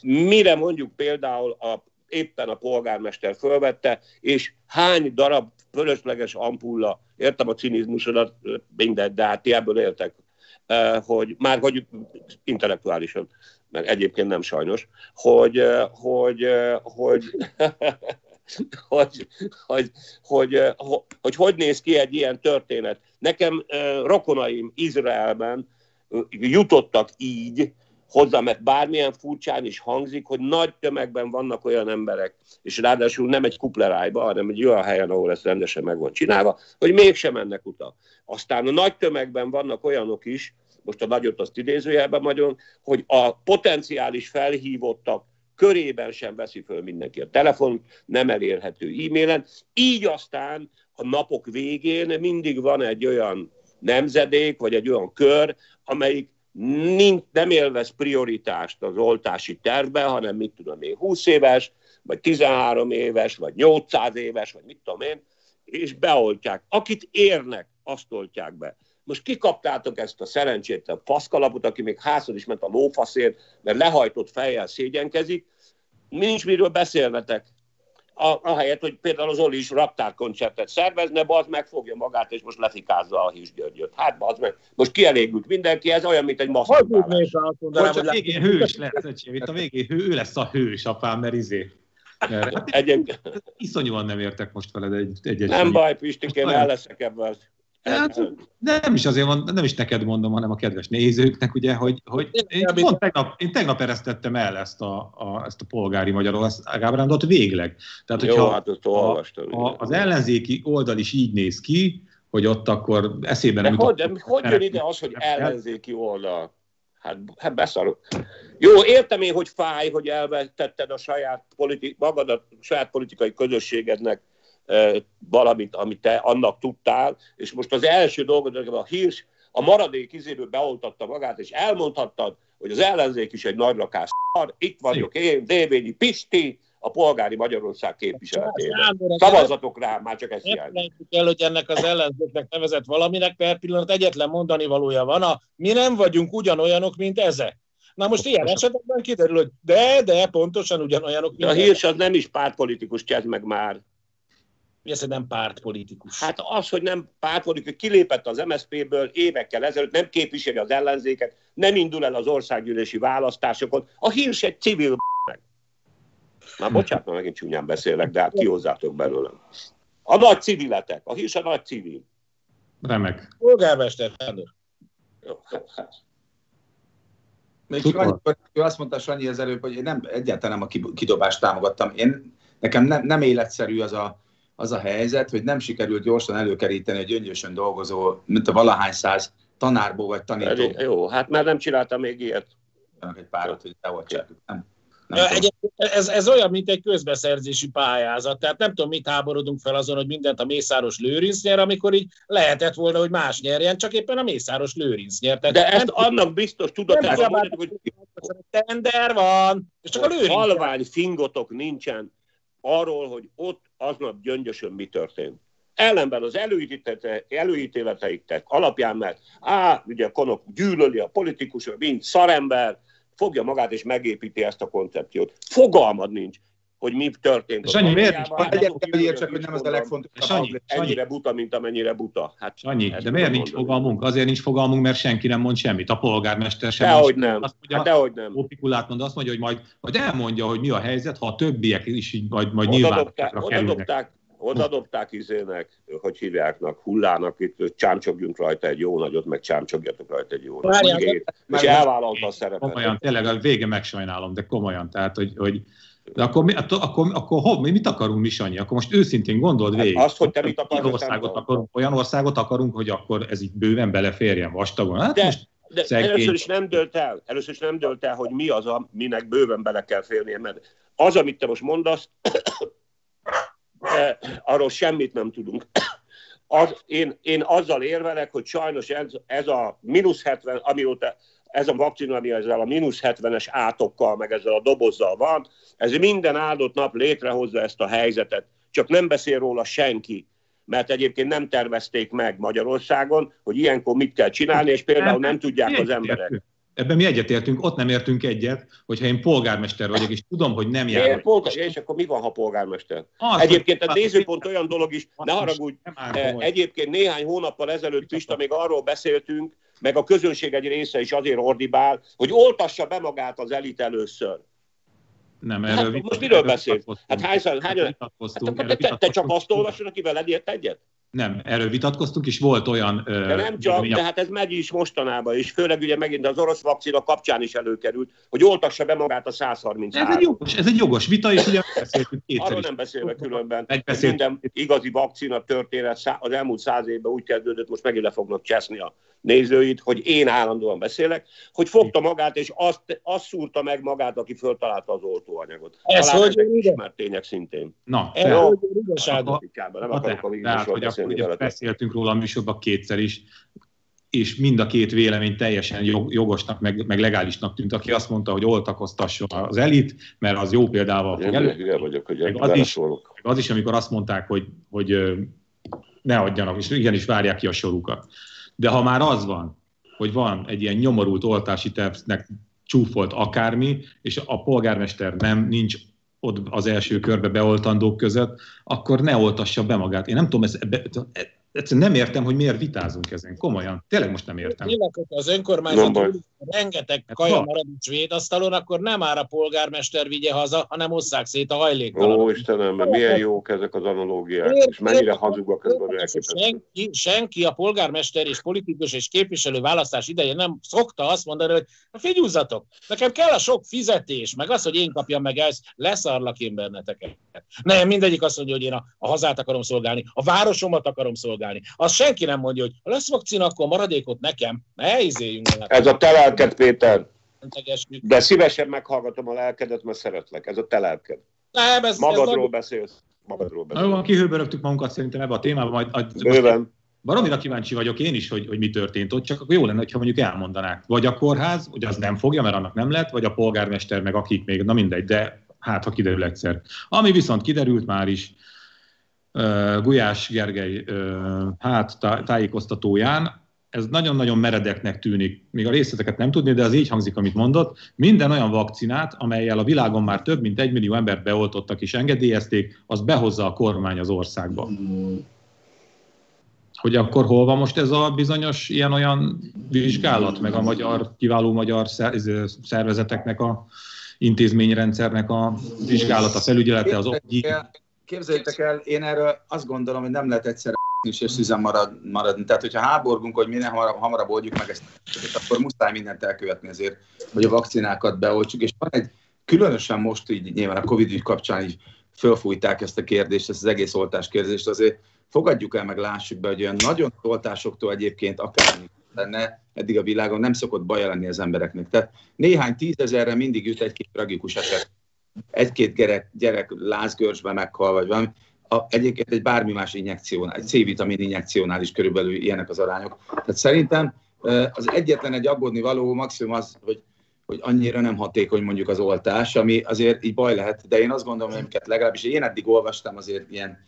mire mondjuk például a, éppen a polgármester fölvette, és hány darab fölösleges ampulla, értem a cinizmusodat, mindegy, de hát ti ebből éltek, hogy már hogy intellektuálisan, mert egyébként nem sajnos, hogy, hogy, hogy, hogy, hogy, hogy, hogy, hogy néz ki egy ilyen történet. Nekem rokonaim Izraelben jutottak így, hozzá, mert bármilyen furcsán is hangzik, hogy nagy tömegben vannak olyan emberek, és ráadásul nem egy kuplerájba, hanem egy olyan helyen, ahol ez rendesen meg van csinálva, hogy mégsem mennek uta. Aztán a nagy tömegben vannak olyanok is, most a nagyot azt idézőjelben nagyon, hogy a potenciális felhívottak körében sem veszi föl mindenki a telefon, nem elérhető e-mailen. Így aztán a napok végén mindig van egy olyan nemzedék, vagy egy olyan kör, amelyik nem élvez prioritást az oltási tervben, hanem mit tudom én, 20 éves, vagy 13 éves, vagy 800 éves, vagy mit tudom én, és beoltják. Akit érnek, azt oltják be. Most kikaptátok ezt a szerencsét, a faszkalapot, aki még házon is ment a lófaszért, mert lehajtott fejjel szégyenkezik, nincs miről beszélnetek. A, ahelyett, hogy például az Oli is raptárkoncertet szervezne, az megfogja magát, és most lefikázza a His Györgyöt. Hát az meg, most kielégült mindenki, ez olyan, mint egy maszkbálás. Hogy a végén hős lesz, öcsém, itt a végén hő, ő lesz a hős, apám, mert izé. Mert, Egyébként... Iszonyúan nem értek most veled egy, egy, egy Nem baj, Pistikém, el leszek ebben. Hát, nem is azért van, nem is neked mondom, hanem a kedves nézőknek, ugye, hogy, hogy én, pont tegnap, én tegnap eresztettem el ezt a, a, ezt a polgári Magyarország ábrándot végleg. Tehát, Jó, hogyha hát azt olvastam. A, az ellenzéki oldal is így néz ki, hogy ott akkor eszébe nem hogy, de hogy jön ide az, hogy ellenzéki oldal? Hát, hát beszarok. Jó, értem én, hogy fáj, hogy elvetetted a saját politi- magad a saját politikai közösségednek valamit, amit te annak tudtál, és most az első dolgod, a hírs, a maradék izéből beoltatta magát, és elmondhattad, hogy az ellenzék is egy nagy szar, itt vagyok én, Dévényi Pisti, a polgári Magyarország képviseletében. Szavazatok rá, már csak ezt hiányzik. el, hogy ennek az ellenzéknek nevezett valaminek per pillanat egyetlen mondani valója van, a mi nem vagyunk ugyanolyanok, mint ezek. Na most ilyen esetekben kiderül, hogy de, de, pontosan ugyanolyanok, De a hírs az nem is pártpolitikus, csedd meg már. Mi az, hogy nem pártpolitikus? Hát az, hogy nem pártpolitikus, kilépett az MSZP-ből évekkel ezelőtt, nem képviseli az ellenzéket, nem indul el az országgyűlési választásokon. A hírs egy civil meg. Már bocsánat, már megint csúnyán beszélek, de hát kihozzátok belőlem. A nagy civiletek, a hírs a nagy civil. Remek. Polgármester Sándor. Még csak annyi, ő azt mondta Sanyi az előbb, hogy én nem, egyáltalán nem a kidobást támogattam. Én, nekem nem, nem életszerű az a, az a helyzet, hogy nem sikerült gyorsan előkeríteni egy gyöngyösen dolgozó, mint a valahány száz tanárból vagy tanító. Jó, hát már nem csináltam még ilyet. Egy párat, hogy dehogy nem. Nem ja, ez, ez olyan, mint egy közbeszerzési pályázat, tehát nem tudom, mit háborodunk fel azon, hogy mindent a Mészáros Lőrinc nyer, amikor így lehetett volna, hogy más nyerjen, csak éppen a Mészáros Lőrinc nyer. Tehát De ezt nem, annak biztos tudatában hogy... Tender van, és csak a Lőrinc. Halvány fingotok nincsen arról, hogy ott aznap gyöngyösön mi történt. Ellenben az előítéleteiknek alapján, mert á, ugye konok gyűlöli a politikus, mint szarember, fogja magát és megépíti ezt a koncepciót. Fogalmad nincs, hogy mi történt. Sanyi, miért nincs? Egyértelmű, csak, hogy nem az a legfontosabb. Sanyi, ennyire buta, mint amennyire buta. Hát, Sanyi, de miért nincs mondani. fogalmunk? Azért nincs fogalmunk, mert senki nem mond semmit. A polgármester sem. Dehogy nem. Azt mondja, hát dehogy nem. Opikulát mond, azt mondja, hogy majd, majd elmondja, hogy mi a helyzet, ha a többiek is így majd, majd nyilvánosságra kerülnek. Oda dobták izének, hogy hívjáknak, hullának, itt csámcsogjunk rajta egy jó nagyot, meg csámcsogjatok rajta egy jó nagyot. És elvállalta a szerepet. Komolyan, tényleg a vége megsajnálom, de komolyan. Tehát, hogy, hogy De akkor, mi, akkor, akkor hol, mi mit akarunk mi, Sanyi? Akkor most őszintén gondold végig. Hát azt, hogy te mit akarsz, országot, akarunk, olyan országot akarunk, hogy akkor ez így bőven beleférjen vastagon. Hát de, most de szegény... először is nem dölt el, először is nem dölt el, hogy mi az, a, minek bőven bele kell férnie, mert az, amit te most mondasz, *coughs* arról semmit nem tudunk. *coughs* Az, én, én azzal érvelek, hogy sajnos ez, ez a mínusz 70, amióta ez a vakcina, ami ezzel a mínusz 70-es átokkal, meg ezzel a dobozzal van, ez minden áldott nap létrehozza ezt a helyzetet. Csak nem beszél róla senki, mert egyébként nem tervezték meg Magyarországon, hogy ilyenkor mit kell csinálni, és például nem tudják az emberek. Ebben mi egyetértünk, ott nem értünk egyet, hogyha én polgármester vagyok, és tudom, hogy nem járok. Polgár, és akkor mi van, ha polgármester? Az, egyébként a nézőpont olyan dolog is, ne haragudj, eh, egyébként néhány hónappal ezelőtt Pista még arról beszéltünk, meg a közönség egy része is azért ordibál, hogy oltassa be magát az elit először. Nem, hát erről hát, most miről beszélsz? Hát hányszor, hányan? Hát, te, te, te csak azt olvasod, aki veled ért egyet? Nem, erről vitatkoztunk, és volt olyan... De nem csak, de hát ez megy is mostanában, és főleg ugye megint az orosz vakcina kapcsán is előkerült, hogy oltassa be magát a 133. Ez egy jogos, ez egy jogos vita, és ugye beszéltünk kétszer Arról nem beszélve különben. Minden igazi vakcina történet az elmúlt száz évben úgy kezdődött, most megint le fognak cseszni a nézőit, hogy én állandóan beszélek, hogy fogta magát, és azt, azt szúrta meg magát, aki föltalálta az oltóanyagot. Ez Talán hogy ismert tények szintén. Na, ez no, hogy nem akarok a tehát, hogy beszélni ugye beszéltünk róla a műsorban kétszer is, és mind a két vélemény teljesen jogosnak, meg, meg legálisnak tűnt, aki azt mondta, hogy oltakoztasson az elit, mert az jó példával fog elő. vagyok, hogy meg az, is, meg az is, amikor azt mondták, hogy, hogy ne adjanak, és igenis várják ki a sorukat. De ha már az van, hogy van egy ilyen nyomorult oltási tervnek csúfolt akármi, és a polgármester nem, nincs ott az első körbe beoltandók között, akkor ne oltassa be magát. Én nem tudom, ez, egyszerűen nem értem, hogy miért vitázunk ezen. Komolyan. Tényleg most nem értem. Tényleg, az önkormányzat rengeteg hát kaja marad a asztalon, akkor nem áll a polgármester vigye haza, hanem osszák szét a hajléktalan. Ó, Istenem, mert milyen jók ezek az analógiák, Ér, és mennyire hazugak ezek a senki, senki, a polgármester és politikus és képviselő választás ideje nem szokta azt mondani, hogy figyúzzatok, nekem kell a sok fizetés, meg az, hogy én kapjam meg ezt, leszarlak én benneteket. Nem, mindegyik azt mondja, hogy én a, a hazát akarom szolgálni, a városomat akarom szolgálni. Azt senki nem mondja, hogy ha lesz vakcina, akkor maradékot nekem. Ne izéljünk. Ez a tele lelked, Péter. De szívesen meghallgatom a lelkedet, mert szeretlek. Ez a te lelked. Nem, ez, Magadról ez beszélsz. Magadról beszélsz. Jó, kihőbörögtük magunkat szerintem ebbe a témába, majd, Bőven. Baromira kíváncsi vagyok én is, hogy, hogy mi történt ott, csak akkor jó lenne, ha mondjuk elmondanák. Vagy a kórház, hogy az nem fogja, mert annak nem lett, vagy a polgármester, meg akik még, na mindegy, de hát ha kiderül egyszer. Ami viszont kiderült már is, Gulyás Gergely hát tájékoztatóján, ez nagyon-nagyon meredeknek tűnik, még a részleteket nem tudni, de az így hangzik, amit mondott, minden olyan vakcinát, amelyel a világon már több mint egy millió embert beoltottak és engedélyezték, az behozza a kormány az országba. Hogy akkor hol van most ez a bizonyos ilyen-olyan vizsgálat, meg a magyar, kiváló magyar szervezeteknek a intézményrendszernek a vizsgálata, felügyelete, az Képzeljétek el, én erről azt gondolom, hogy nem lehet egyszerre is és szüzen marad, maradni. Tehát, hogyha háborgunk, hogy minél hamarabb, hamarabb oldjuk meg ezt, akkor muszáj mindent elkövetni azért, hogy a vakcinákat beoltsuk. És van egy, különösen most így nyilván a Covid ügy kapcsán így fölfújták ezt a kérdést, ezt az egész oltás kérdést, azért fogadjuk el, meg lássuk be, hogy olyan nagyon oltásoktól egyébként akármi lenne eddig a világon, nem szokott baj lenni az embereknek. Tehát néhány tízezerre mindig jut egy-két tragikus eset. Egy-két gyerek, gyerek lázgörsbe meghal, vagy valami a, egyébként egy bármi más injekciónál, egy C-vitamin injekciónál is körülbelül ilyenek az arányok. Tehát szerintem az egyetlen egy aggódni való maximum az, hogy, hogy annyira nem hatékony mondjuk az oltás, ami azért így baj lehet, de én azt gondolom, hogy amiket legalábbis én eddig olvastam azért ilyen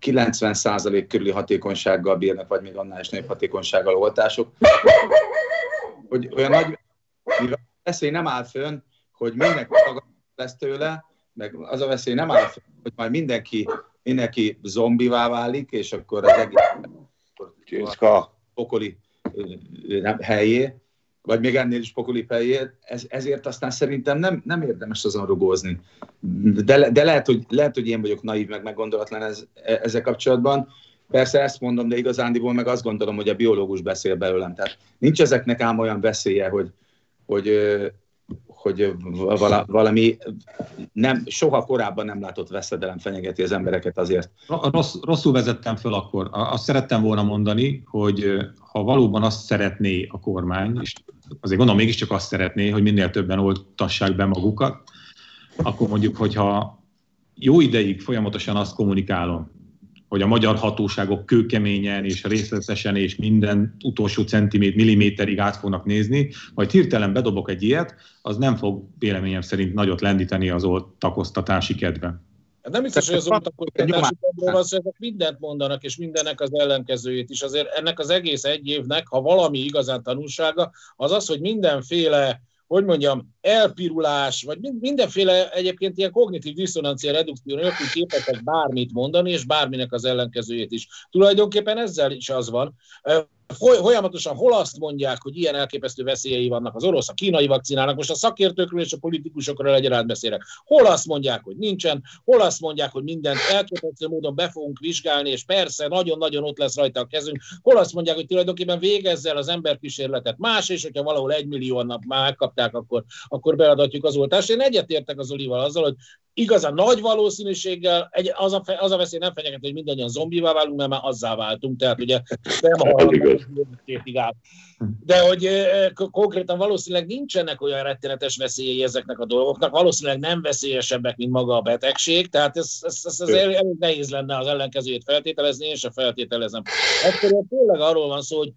90% körüli hatékonysággal bírnak, vagy még annál is nagyobb hatékonysággal oltások, hogy olyan nagy veszély nem áll fönn, hogy mindenki lesz tőle, meg az a veszély nem áll hogy majd mindenki mindenki zombivá válik, és akkor az egész pokoli helyé, vagy még ennél is pokoli helyé, ez, ezért aztán szerintem nem, nem érdemes azon rugózni. De, de lehet, hogy, lehet, hogy én vagyok naív, meg meggondolatlan ez, e, ezzel kapcsolatban. Persze ezt mondom, de igazándiból meg azt gondolom, hogy a biológus beszél belőlem. Tehát nincs ezeknek ám olyan veszélye, hogy, hogy, hogy valami nem, soha korábban nem látott veszedelem fenyegeti az embereket azért. Rossz, rosszul vezettem föl akkor. Azt szerettem volna mondani, hogy ha valóban azt szeretné a kormány, és azért gondolom mégiscsak azt szeretné, hogy minél többen oltassák be magukat, akkor mondjuk, hogyha jó ideig folyamatosan azt kommunikálom, hogy a magyar hatóságok kőkeményen és részletesen és minden utolsó centiméter, milliméterig át fognak nézni, majd hirtelen bedobok egy ilyet, az nem fog véleményem szerint nagyot lendíteni az oltakoztatási kedve. Hát nem biztos, hogy az oltakoztatási kedve van, hogy ezek mindent mondanak, és mindennek az ellenkezőjét is. Azért ennek az egész egy évnek, ha valami igazán tanulsága, az az, hogy mindenféle hogy mondjam, elpirulás, vagy mindenféle egyébként ilyen kognitív diszonancia redukció nélkül képesek bármit mondani, és bárminek az ellenkezőjét is. Tulajdonképpen ezzel is az van, folyamatosan hol azt mondják, hogy ilyen elképesztő veszélyei vannak az orosz, a kínai vakcinának, most a szakértőkről és a politikusokról egyaránt beszélek. Hol azt mondják, hogy nincsen, hol azt mondják, hogy mindent elképesztő módon be fogunk vizsgálni, és persze nagyon-nagyon ott lesz rajta a kezünk. Hol azt mondják, hogy tulajdonképpen végezzel az emberkísérletet más, és hogyha valahol egy millió nap már megkapták, akkor, akkor beadatjuk az oltást. Én egyetértek az Olival azzal, hogy igazán nagy valószínűséggel egy, az, a, az a veszély nem fenyeget, hogy mindannyian zombivá válunk, mert már azzá váltunk, tehát ugye nem *laughs* hallgatunk De hogy konkrétan valószínűleg nincsenek olyan rettenetes veszélyei ezeknek a dolgoknak, valószínűleg nem veszélyesebbek, mint maga a betegség, tehát ez, ez, ez, ez elég nehéz lenne az ellenkezőjét feltételezni, én sem feltételezem. Egyszerűen tényleg arról van szó, hogy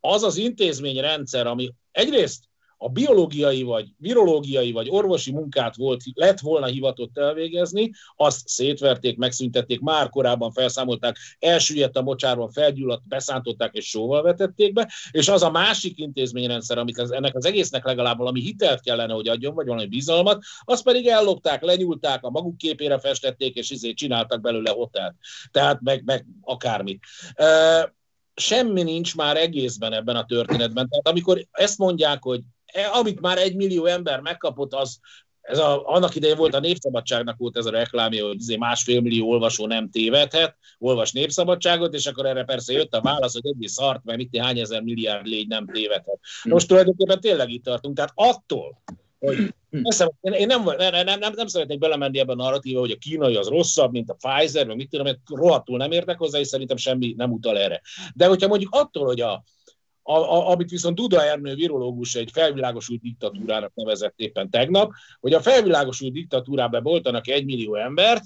az az intézményrendszer, ami egyrészt a biológiai vagy virológiai vagy orvosi munkát volt, lett volna hivatott elvégezni, azt szétverték, megszüntették, már korábban felszámolták, elsüllyedt a mocsárban, felgyulladt, beszántották és sóval vetették be, és az a másik intézményrendszer, amit ez, ennek az egésznek legalább valami hitelt kellene, hogy adjon, vagy valami bizalmat, azt pedig ellopták, lenyúlták, a maguk képére festették, és izé csináltak belőle hotelt. Tehát meg, meg akármit. semmi nincs már egészben ebben a történetben. Tehát amikor ezt mondják, hogy amit már egy millió ember megkapott, az ez a, annak idején volt a Népszabadságnak volt ez a reklámja, hogy azért másfél millió olvasó nem tévedhet, olvas Népszabadságot, és akkor erre persze jött a válasz, hogy egy szart, mert mit hány ezer milliárd légy nem tévedhet. Most tulajdonképpen tényleg itt tartunk. Tehát attól, hogy *clears throat* én, én nem, nem, nem, nem, nem szeretnék belemenni ebben a narratíva, hogy a kínai az rosszabb, mint a Pfizer, vagy mit tudom, mert rohadtul nem értek hozzá, és szerintem semmi nem utal erre. De hogyha mondjuk attól, hogy a, a, a, amit viszont Duda Ernő virológus egy felvilágosult diktatúrának nevezett éppen tegnap, hogy a felvilágosult diktatúrában boltanak egy millió embert,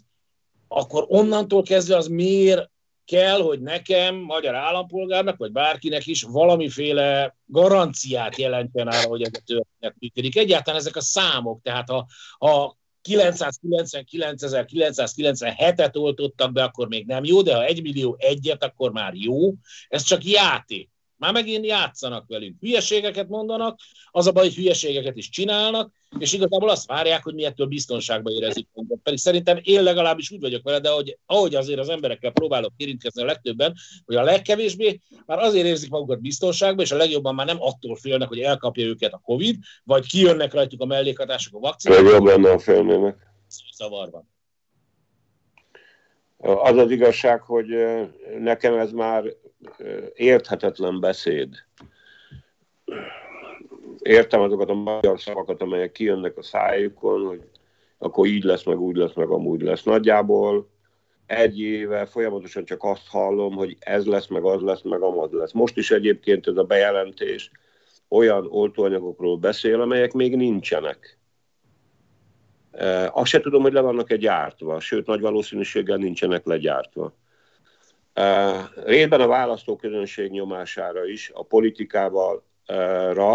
akkor onnantól kezdve az miért kell, hogy nekem, magyar állampolgárnak, vagy bárkinek is valamiféle garanciát jelentjen arra, hogy ez a történet működik. Egyáltalán ezek a számok, tehát ha, ha 999.997-et oltottak be, akkor még nem jó, de ha 1 millió egyet, akkor már jó. Ez csak játék. Már megint játszanak velünk. Hülyeségeket mondanak, az a baj, hogy hülyeségeket is csinálnak, és igazából azt várják, hogy mi ettől biztonságban érezzük magunkat. Pedig szerintem én legalábbis úgy vagyok vele, de hogy, ahogy azért az emberekkel próbálok érintkezni a legtöbben, hogy a legkevésbé már azért érzik magukat biztonságban, és a legjobban már nem attól félnek, hogy elkapja őket a Covid, vagy kijönnek rajtuk a mellékhatások a vakcinák. Legjobban félnének. Zavarban. Az az igazság, hogy nekem ez már érthetetlen beszéd. Értem azokat a magyar szavakat, amelyek kijönnek a szájukon, hogy akkor így lesz, meg úgy lesz, meg amúgy lesz. Nagyjából egy éve folyamatosan csak azt hallom, hogy ez lesz, meg az lesz, meg amaz lesz. Most is egyébként ez a bejelentés olyan oltóanyagokról beszél, amelyek még nincsenek. Azt se tudom, hogy le vannak-e gyártva, sőt, nagy valószínűséggel nincsenek legyártva. Részben a választóközönség nyomására is, a politikával ra,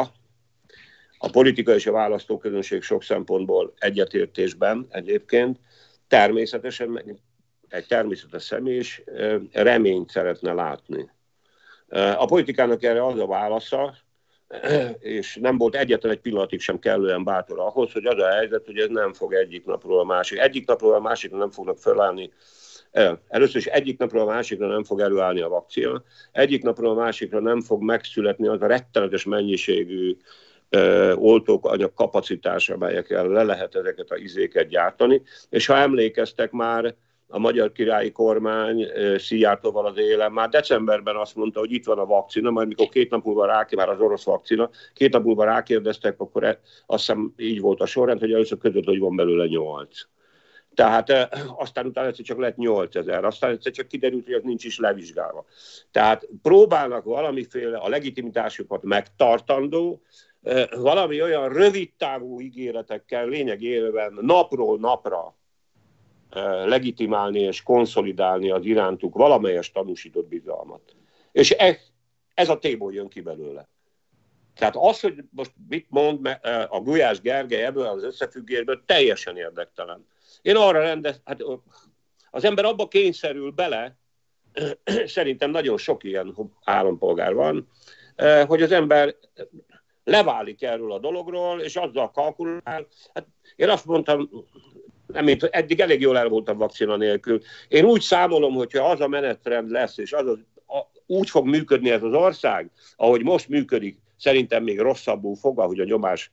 a politika és a választóközönség sok szempontból egyetértésben egyébként természetesen egy természetes személy is reményt szeretne látni. A politikának erre az a válasza, és nem volt egyetlen egy pillanatig sem kellően bátor ahhoz, hogy az a helyzet, hogy ez nem fog egyik napról a másik. Egyik napról a másikra nem fognak felállni Először is egyik napról a másikra nem fog előállni a vakcina, egyik napról a másikra nem fog megszületni az a rettenetes mennyiségű oltók anyag kapacitás, amelyekkel le lehet ezeket a izéket gyártani. És ha emlékeztek már, a magyar királyi kormány Szijjártóval az élen. Már decemberben azt mondta, hogy itt van a vakcina, majd mikor két nap múlva rákérdeztek, már az orosz vakcina, két nap múlva rákérdeztek, akkor e, azt hiszem így volt a sorrend, hogy először között, hogy van belőle nyolc. Tehát aztán utána egyszer csak lett 8000, aztán egyszer csak kiderült, hogy az nincs is levizsgálva. Tehát próbálnak valamiféle a legitimitásukat megtartandó, valami olyan rövid távú ígéretekkel lényegében napról napra legitimálni és konszolidálni az irántuk valamelyes tanúsított bizalmat. És ez, ez a téból jön ki belőle. Tehát az, hogy most mit mond a Gulyás Gergely ebből az összefüggésből, teljesen érdektelen. Én arra rendez, hát az ember abba kényszerül bele, *clears throat* szerintem nagyon sok ilyen állampolgár van, hogy az ember leválik erről a dologról, és azzal kalkulál. Hát én azt mondtam nem, én eddig elég jól el voltam vakcina nélkül. Én úgy számolom, hogyha az a menetrend lesz, és az, az a, úgy fog működni ez az ország, ahogy most működik, szerintem még rosszabbul fog, ahogy a nyomás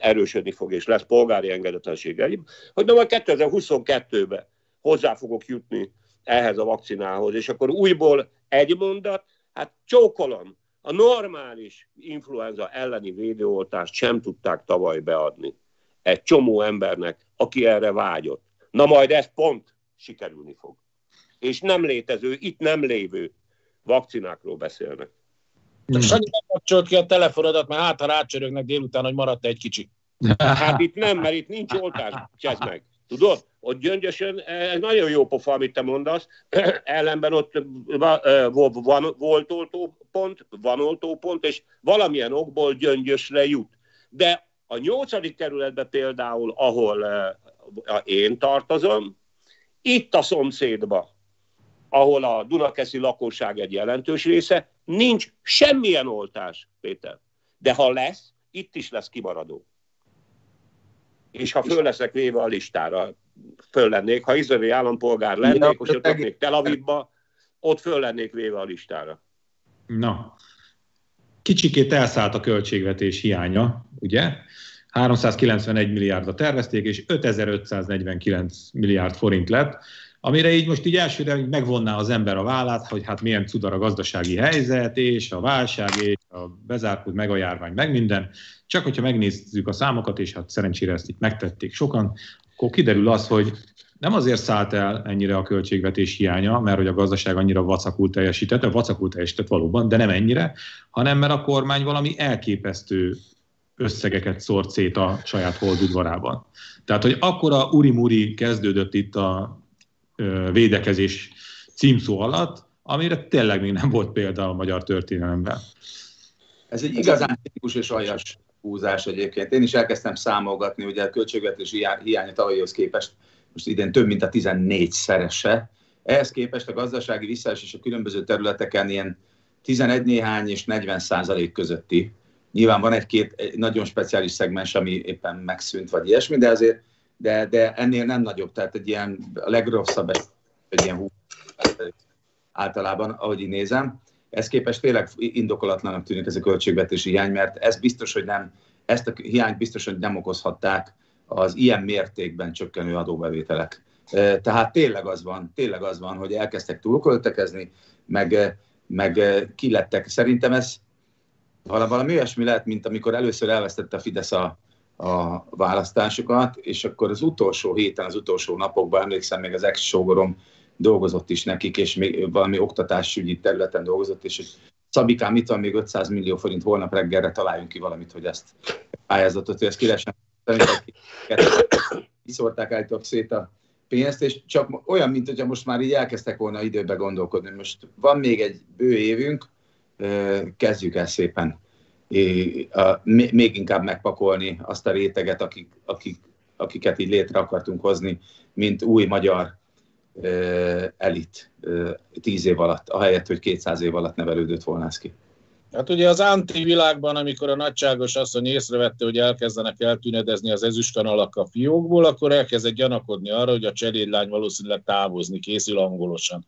erősödni fog, és lesz polgári engedetlenségeim, hogy na majd 2022-ben hozzá fogok jutni ehhez a vakcinához, és akkor újból egy mondat, hát csókolom, a normális influenza elleni védőoltást sem tudták tavaly beadni egy csomó embernek, aki erre vágyott. Na majd ez pont sikerülni fog. És nem létező, itt nem lévő vakcinákról beszélnek. Hmm. Sanyi nem kapcsolt ki a telefonodat, mert hát ha rácsörögnek délután, hogy maradt egy kicsi. Hát itt nem, mert itt nincs oltás, csezd meg. Tudod? Ott gyöngyösen, ez nagyon jó pofa, amit te mondasz, *clears throat* ellenben ott van, volt oltópont, van oltópont, és valamilyen okból gyöngyösre jut. De a nyolcadik kerületben például, ahol én tartozom, itt a szomszédba, ahol a Dunakeszi lakosság egy jelentős része, nincs semmilyen oltás, Péter. De ha lesz, itt is lesz kimaradó. És ha föl leszek véve a listára, föl lennék, ha izraeli állampolgár lennék, és ott még Tel Avivba, ott föl lennék véve a listára. Na, kicsikét elszállt a költségvetés hiánya, ugye? 391 milliárdra tervezték, és 5549 milliárd forint lett, amire így most így elsőre megvonná az ember a vállát, hogy hát milyen cudar a gazdasági helyzet, és a válság, és a bezárkult meg a járvány, meg minden. Csak hogyha megnézzük a számokat, és hát szerencsére ezt itt megtették sokan, akkor kiderül az, hogy nem azért szállt el ennyire a költségvetés hiánya, mert hogy a gazdaság annyira vacakul teljesített, a vacakul teljesített valóban, de nem ennyire, hanem mert a kormány valami elképesztő összegeket szórt szét a saját holdudvarában. Tehát, hogy akkora urimuri kezdődött itt a védekezés címszó alatt, amire tényleg még nem volt példa a magyar történelemben. Ez egy igazán tipikus és aljas húzás egyébként. Én is elkezdtem számolgatni, ugye a költségvetési hiánya tavalyhoz képest most idén több mint a 14 szerese. Ehhez képest a gazdasági visszaesés a különböző területeken ilyen 11 néhány és 40 százalék közötti. Nyilván van egy-két egy nagyon speciális szegmens, ami éppen megszűnt, vagy ilyesmi, de azért de, de ennél nem nagyobb, tehát egy ilyen a legrosszabb egy, ilyen hú, általában, ahogy így nézem. Ez képest tényleg indokolatlanak tűnik ez a költségvetési hiány, mert ez biztos, hogy nem, ezt a hiányt biztos, hogy nem okozhatták az ilyen mértékben csökkenő adóbevételek. Tehát tényleg az van, tényleg az van, hogy elkezdtek túlköltekezni, meg, meg kilettek. Szerintem ez valami olyasmi lehet, mint amikor először elvesztette a Fidesz a, a választásokat, és akkor az utolsó héten, az utolsó napokban emlékszem, még az ex-sógorom dolgozott is nekik, és még valami oktatásügyi területen dolgozott, és hogy Szabikám, mit van még 500 millió forint, holnap reggelre találjunk ki valamit, hogy ezt pályázatot, hogy ezt ki lehessen. *coughs* Kiszorták állítólag szét a pénzt, és csak olyan, mint hogyha most már így elkezdtek volna időbe gondolkodni. Most van még egy bő évünk, kezdjük el szépen még inkább megpakolni azt a réteget, akik, akik, akiket így létre akartunk hozni, mint új magyar elit tíz év alatt, ahelyett, hogy 200 év alatt nevelődött volna ez ki. Hát ugye az antivilágban, amikor a nagyságos asszony észrevette, hogy elkezdenek eltűnedezni az ezüstkanalak a fiókból, akkor elkezdett gyanakodni arra, hogy a cselédlány valószínűleg távozni készül angolosan.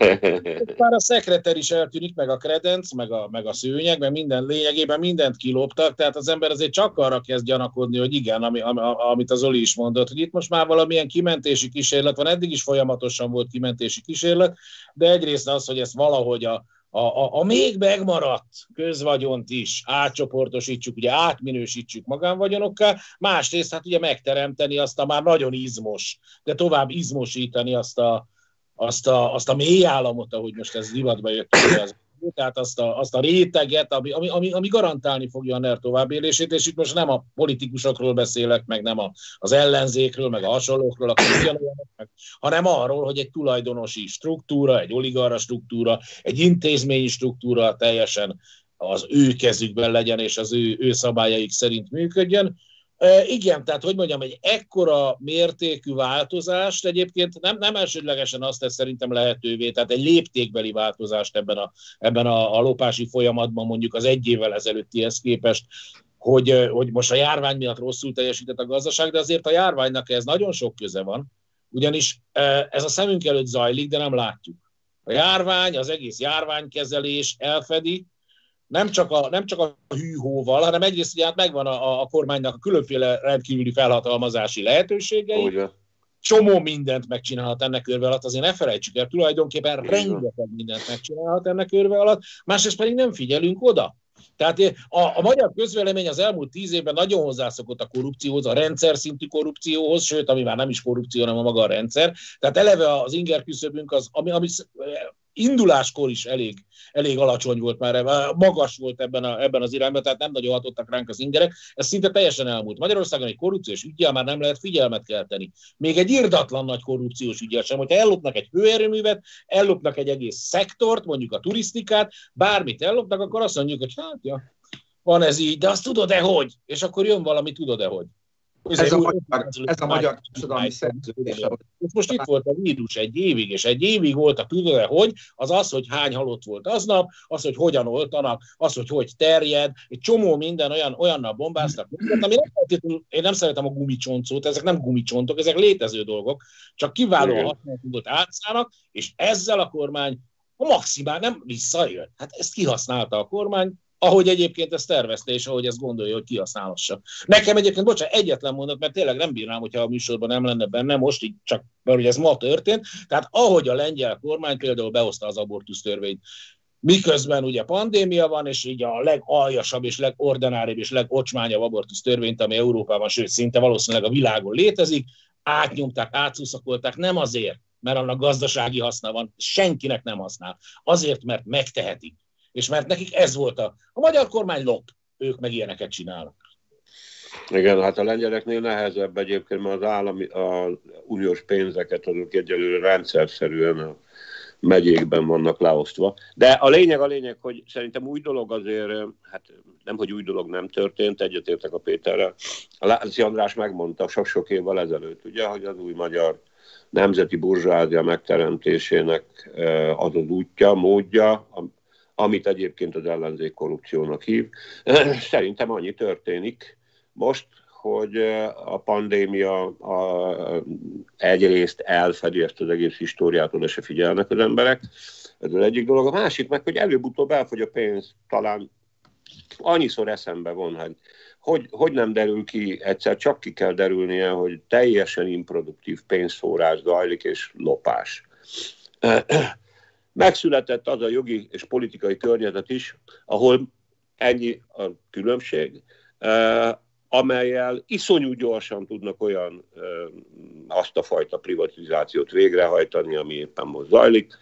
*laughs* Már a szekreter is eltűnik, meg a kredenc, meg a, meg a szőnyeg, meg minden, lényegében mindent kiloptak, tehát az ember azért csak arra kezd gyanakodni, hogy igen, ami, ami, amit az Oli is mondott, hogy itt most már valamilyen kimentési kísérlet van, eddig is folyamatosan volt kimentési kísérlet, de egyrészt az, hogy ezt valahogy a, a, a, a még megmaradt közvagyont is átcsoportosítsuk, ugye átminősítsük magánvagyonokká, másrészt hát ugye megteremteni azt a már nagyon izmos, de tovább izmosítani azt a, azt a, azt a mély államot, ahogy most ez divatba jött, az tehát azt a, azt a réteget, ami, ami, ami, ami garantálni fogja a NER továbbélését, és itt most nem a politikusokról beszélek, meg nem a, az ellenzékről, meg a hasonlókról, meg, hanem arról, hogy egy tulajdonosi struktúra, egy oligarra struktúra, egy intézményi struktúra teljesen az ő kezükben legyen, és az ő, ő szabályaik szerint működjön, igen, tehát hogy mondjam, egy ekkora mértékű változást egyébként nem, nem elsődlegesen azt tesz szerintem lehetővé, tehát egy léptékbeli változást ebben a, ebben a, a lopási folyamatban mondjuk az egy évvel ezelőttihez képest, hogy, hogy most a járvány miatt rosszul teljesített a gazdaság, de azért a járványnak ez nagyon sok köze van, ugyanis ez a szemünk előtt zajlik, de nem látjuk. A járvány, az egész járványkezelés elfedi, nem csak a, nem csak a hűhóval, hanem egyrészt ugye hát megvan a, a kormánynak a különféle rendkívüli felhatalmazási lehetőségei. Ugye. Csomó mindent megcsinálhat ennek körbe alatt, azért ne felejtsük el, tulajdonképpen Igen. rengeteg mindent megcsinálhat ennek körbe alatt, másrészt pedig nem figyelünk oda. Tehát a, a magyar közvélemény az elmúlt tíz évben nagyon hozzászokott a korrupcióhoz, a rendszer szintű korrupcióhoz, sőt, ami már nem is korrupció, hanem a maga a rendszer. Tehát eleve az inger küszöbünk az, ami, ami induláskor is elég, elég alacsony volt már, magas volt ebben, a, ebben az irányban, tehát nem nagyon hatottak ránk az ingerek. Ez szinte teljesen elmúlt. Magyarországon egy korrupciós ügyel már nem lehet figyelmet kelteni. Még egy irdatlan nagy korrupciós ügyel sem. Hogyha ellopnak egy hőerőművet, ellopnak egy egész szektort, mondjuk a turisztikát, bármit ellopnak, akkor azt mondjuk, hogy hát ja, van ez így, de azt tudod-e hogy? És akkor jön valami, tudod-e hogy? Ez, a magyar, ez a magyar társadalmi szerződés. Most itt volt a vírus egy évig, és egy évig volt a különre, hogy az az, hogy hány halott volt aznap, az, hogy hogyan oltanak, az, hogy hogy terjed, egy csomó minden olyan, olyannal bombáztak, ami nem én nem szeretem a gumicsoncót, ezek nem gumicsontok, ezek létező dolgok, csak kiváló használatot átszállnak, és ezzel a kormány a maximál nem visszajön. Hát ezt kihasználta a kormány, ahogy egyébként ezt tervezte, és ahogy ezt gondolja, hogy kihasználhassa. Nekem egyébként, bocsánat, egyetlen mondat, mert tényleg nem bírnám, hogyha a műsorban nem lenne benne, most így csak, mert ugye ez ma történt, tehát ahogy a lengyel kormány például behozta az abortusz törvényt, miközben ugye pandémia van, és így a legaljasabb és legordináribb és legocsmányabb abortusz törvényt, ami Európában, sőt szinte valószínűleg a világon létezik, átnyomták, átszuszakolták, nem azért, mert annak gazdasági haszna van, senkinek nem használ. Azért, mert megtehetik és mert nekik ez volt a... A magyar kormány lop, ők meg ilyeneket csinálnak. Igen, hát a lengyeleknél nehezebb egyébként, mert az állami, a uniós pénzeket azok egyelőre rendszerszerűen a megyékben vannak leosztva. De a lényeg a lényeg, hogy szerintem új dolog azért, hát nem, hogy új dolog nem történt, egyetértek a Péterrel. A Láci András megmondta sok-sok évvel ezelőtt, ugye, hogy az új magyar nemzeti burzsázia megteremtésének eh, az az útja, módja, amit egyébként az ellenzék korrupciónak hív. *clears throat* Szerintem annyi történik most, hogy a pandémia a, egyrészt elfedi ezt az egész históriát, oda se figyelnek az emberek. Ez az egyik dolog. A másik meg, hogy előbb-utóbb elfogy a pénz, talán annyiszor eszembe von, hogy, hogy hogy nem derül ki, egyszer csak ki kell derülnie, hogy teljesen improduktív pénzszórás zajlik és lopás *clears throat* megszületett az a jogi és politikai környezet is, ahol ennyi a különbség, eh, amelyel iszonyú gyorsan tudnak olyan eh, azt a fajta privatizációt végrehajtani, ami éppen most zajlik.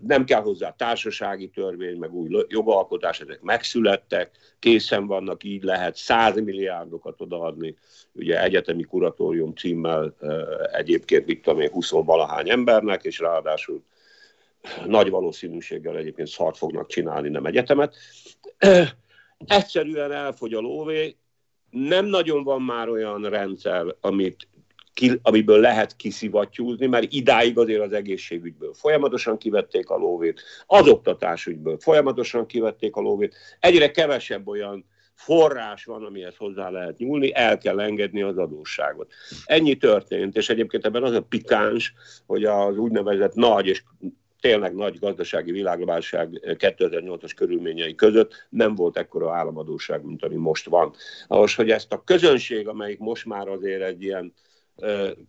nem kell hozzá társasági törvény, meg új jogalkotás, ezek megszülettek, készen vannak, így lehet 100 milliárdokat odaadni, ugye egyetemi kuratórium címmel eh, egyébként, mit tudom én, 20 valahány embernek, és ráadásul nagy valószínűséggel egyébként szart fognak csinálni, nem egyetemet. Egyszerűen elfogy a lóvé, nem nagyon van már olyan rendszer, amit ki, amiből lehet kiszivattyúzni, mert idáig azért az egészségügyből folyamatosan kivették a lóvét, az oktatásügyből folyamatosan kivették a lóvét, egyre kevesebb olyan forrás van, amihez hozzá lehet nyúlni, el kell engedni az adósságot. Ennyi történt, és egyébként ebben az a pikáns, hogy az úgynevezett nagy és tényleg nagy gazdasági világválság 2008-as körülményei között nem volt ekkora államadóság, mint ami most van. Ahhoz, hogy ezt a közönség, amelyik most már azért egy ilyen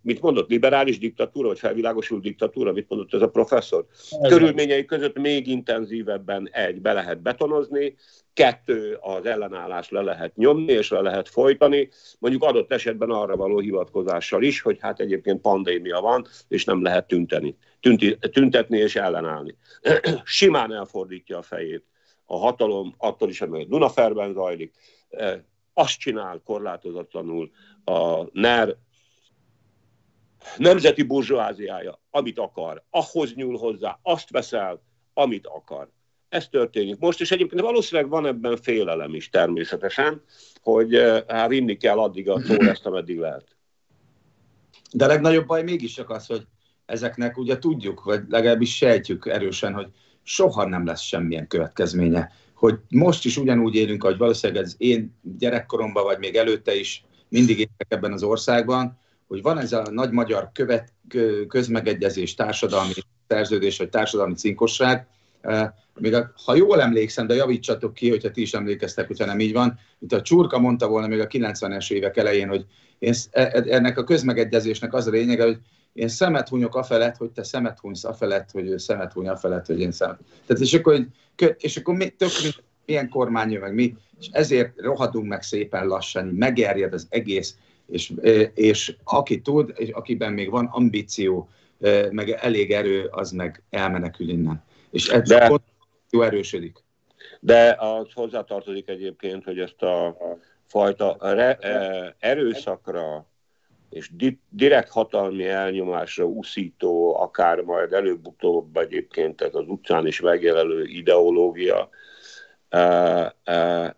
mit mondott, liberális diktatúra, vagy felvilágosult diktatúra, mit mondott ez a professzor? Körülményei között még intenzívebben egy, be lehet betonozni, kettő, az ellenállás le lehet nyomni, és le lehet folytani, mondjuk adott esetben arra való hivatkozással is, hogy hát egyébként pandémia van, és nem lehet tünteni, tünti, tüntetni és ellenállni. *clears throat* Simán elfordítja a fejét a hatalom, attól is, amely Dunaferben zajlik, azt csinál korlátozatlanul a NER nemzeti burzsóáziája, amit akar, ahhoz nyúl hozzá, azt veszel, amit akar. Ez történik most, és egyébként valószínűleg van ebben félelem is természetesen, hogy eh, hát vinni kell addig a ezt, ameddig lehet. De a legnagyobb baj mégis csak az, hogy ezeknek ugye tudjuk, vagy legalábbis sejtjük erősen, hogy soha nem lesz semmilyen következménye. Hogy most is ugyanúgy élünk, ahogy valószínűleg az én gyerekkoromban, vagy még előtte is mindig éltek ebben az országban, hogy van ez a nagy magyar követ, közmegegyezés, társadalmi szerződés, vagy társadalmi cinkosság, még a, ha jól emlékszem, de javítsatok ki, hogyha ti is emlékeztek, hogyha nem így van, mint a Csurka mondta volna még a 90-es évek elején, hogy én, e, e, ennek a közmegegyezésnek az a lényege, hogy én szemet hunyok afelett, hogy te szemet hunysz afelett, hogy ő szemet huny afelett, hogy én szemet. Tehát és akkor, hogy, és akkor mi, tök, milyen kormány jön meg mi, és ezért rohadunk meg szépen lassan, megerjed az egész, és, és aki tud, és akiben még van ambíció, meg elég erő, az meg elmenekül innen. És ez De... jó erősödik. De az hozzátartozik egyébként, hogy ezt a fajta re, erőszakra és di, direkt hatalmi elnyomásra úszító, akár majd előbb-utóbb egyébként ez az utcán is megjelenő ideológia,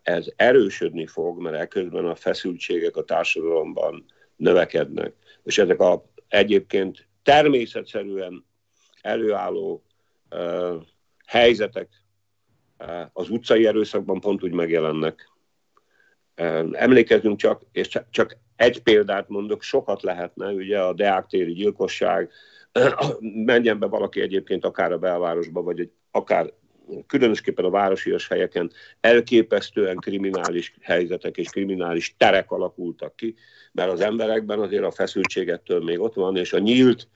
ez erősödni fog, mert ekközben a feszültségek a társadalomban növekednek. És ezek a egyébként természetszerűen előálló helyzetek az utcai erőszakban pont úgy megjelennek. Emlékezzünk csak, és csak egy példát mondok, sokat lehetne, ugye a Deák téri gyilkosság, menjen be valaki egyébként akár a belvárosba, vagy egy, akár különösképpen a városias helyeken elképesztően kriminális helyzetek és kriminális terek alakultak ki, mert az emberekben azért a feszültségettől még ott van, és a nyílt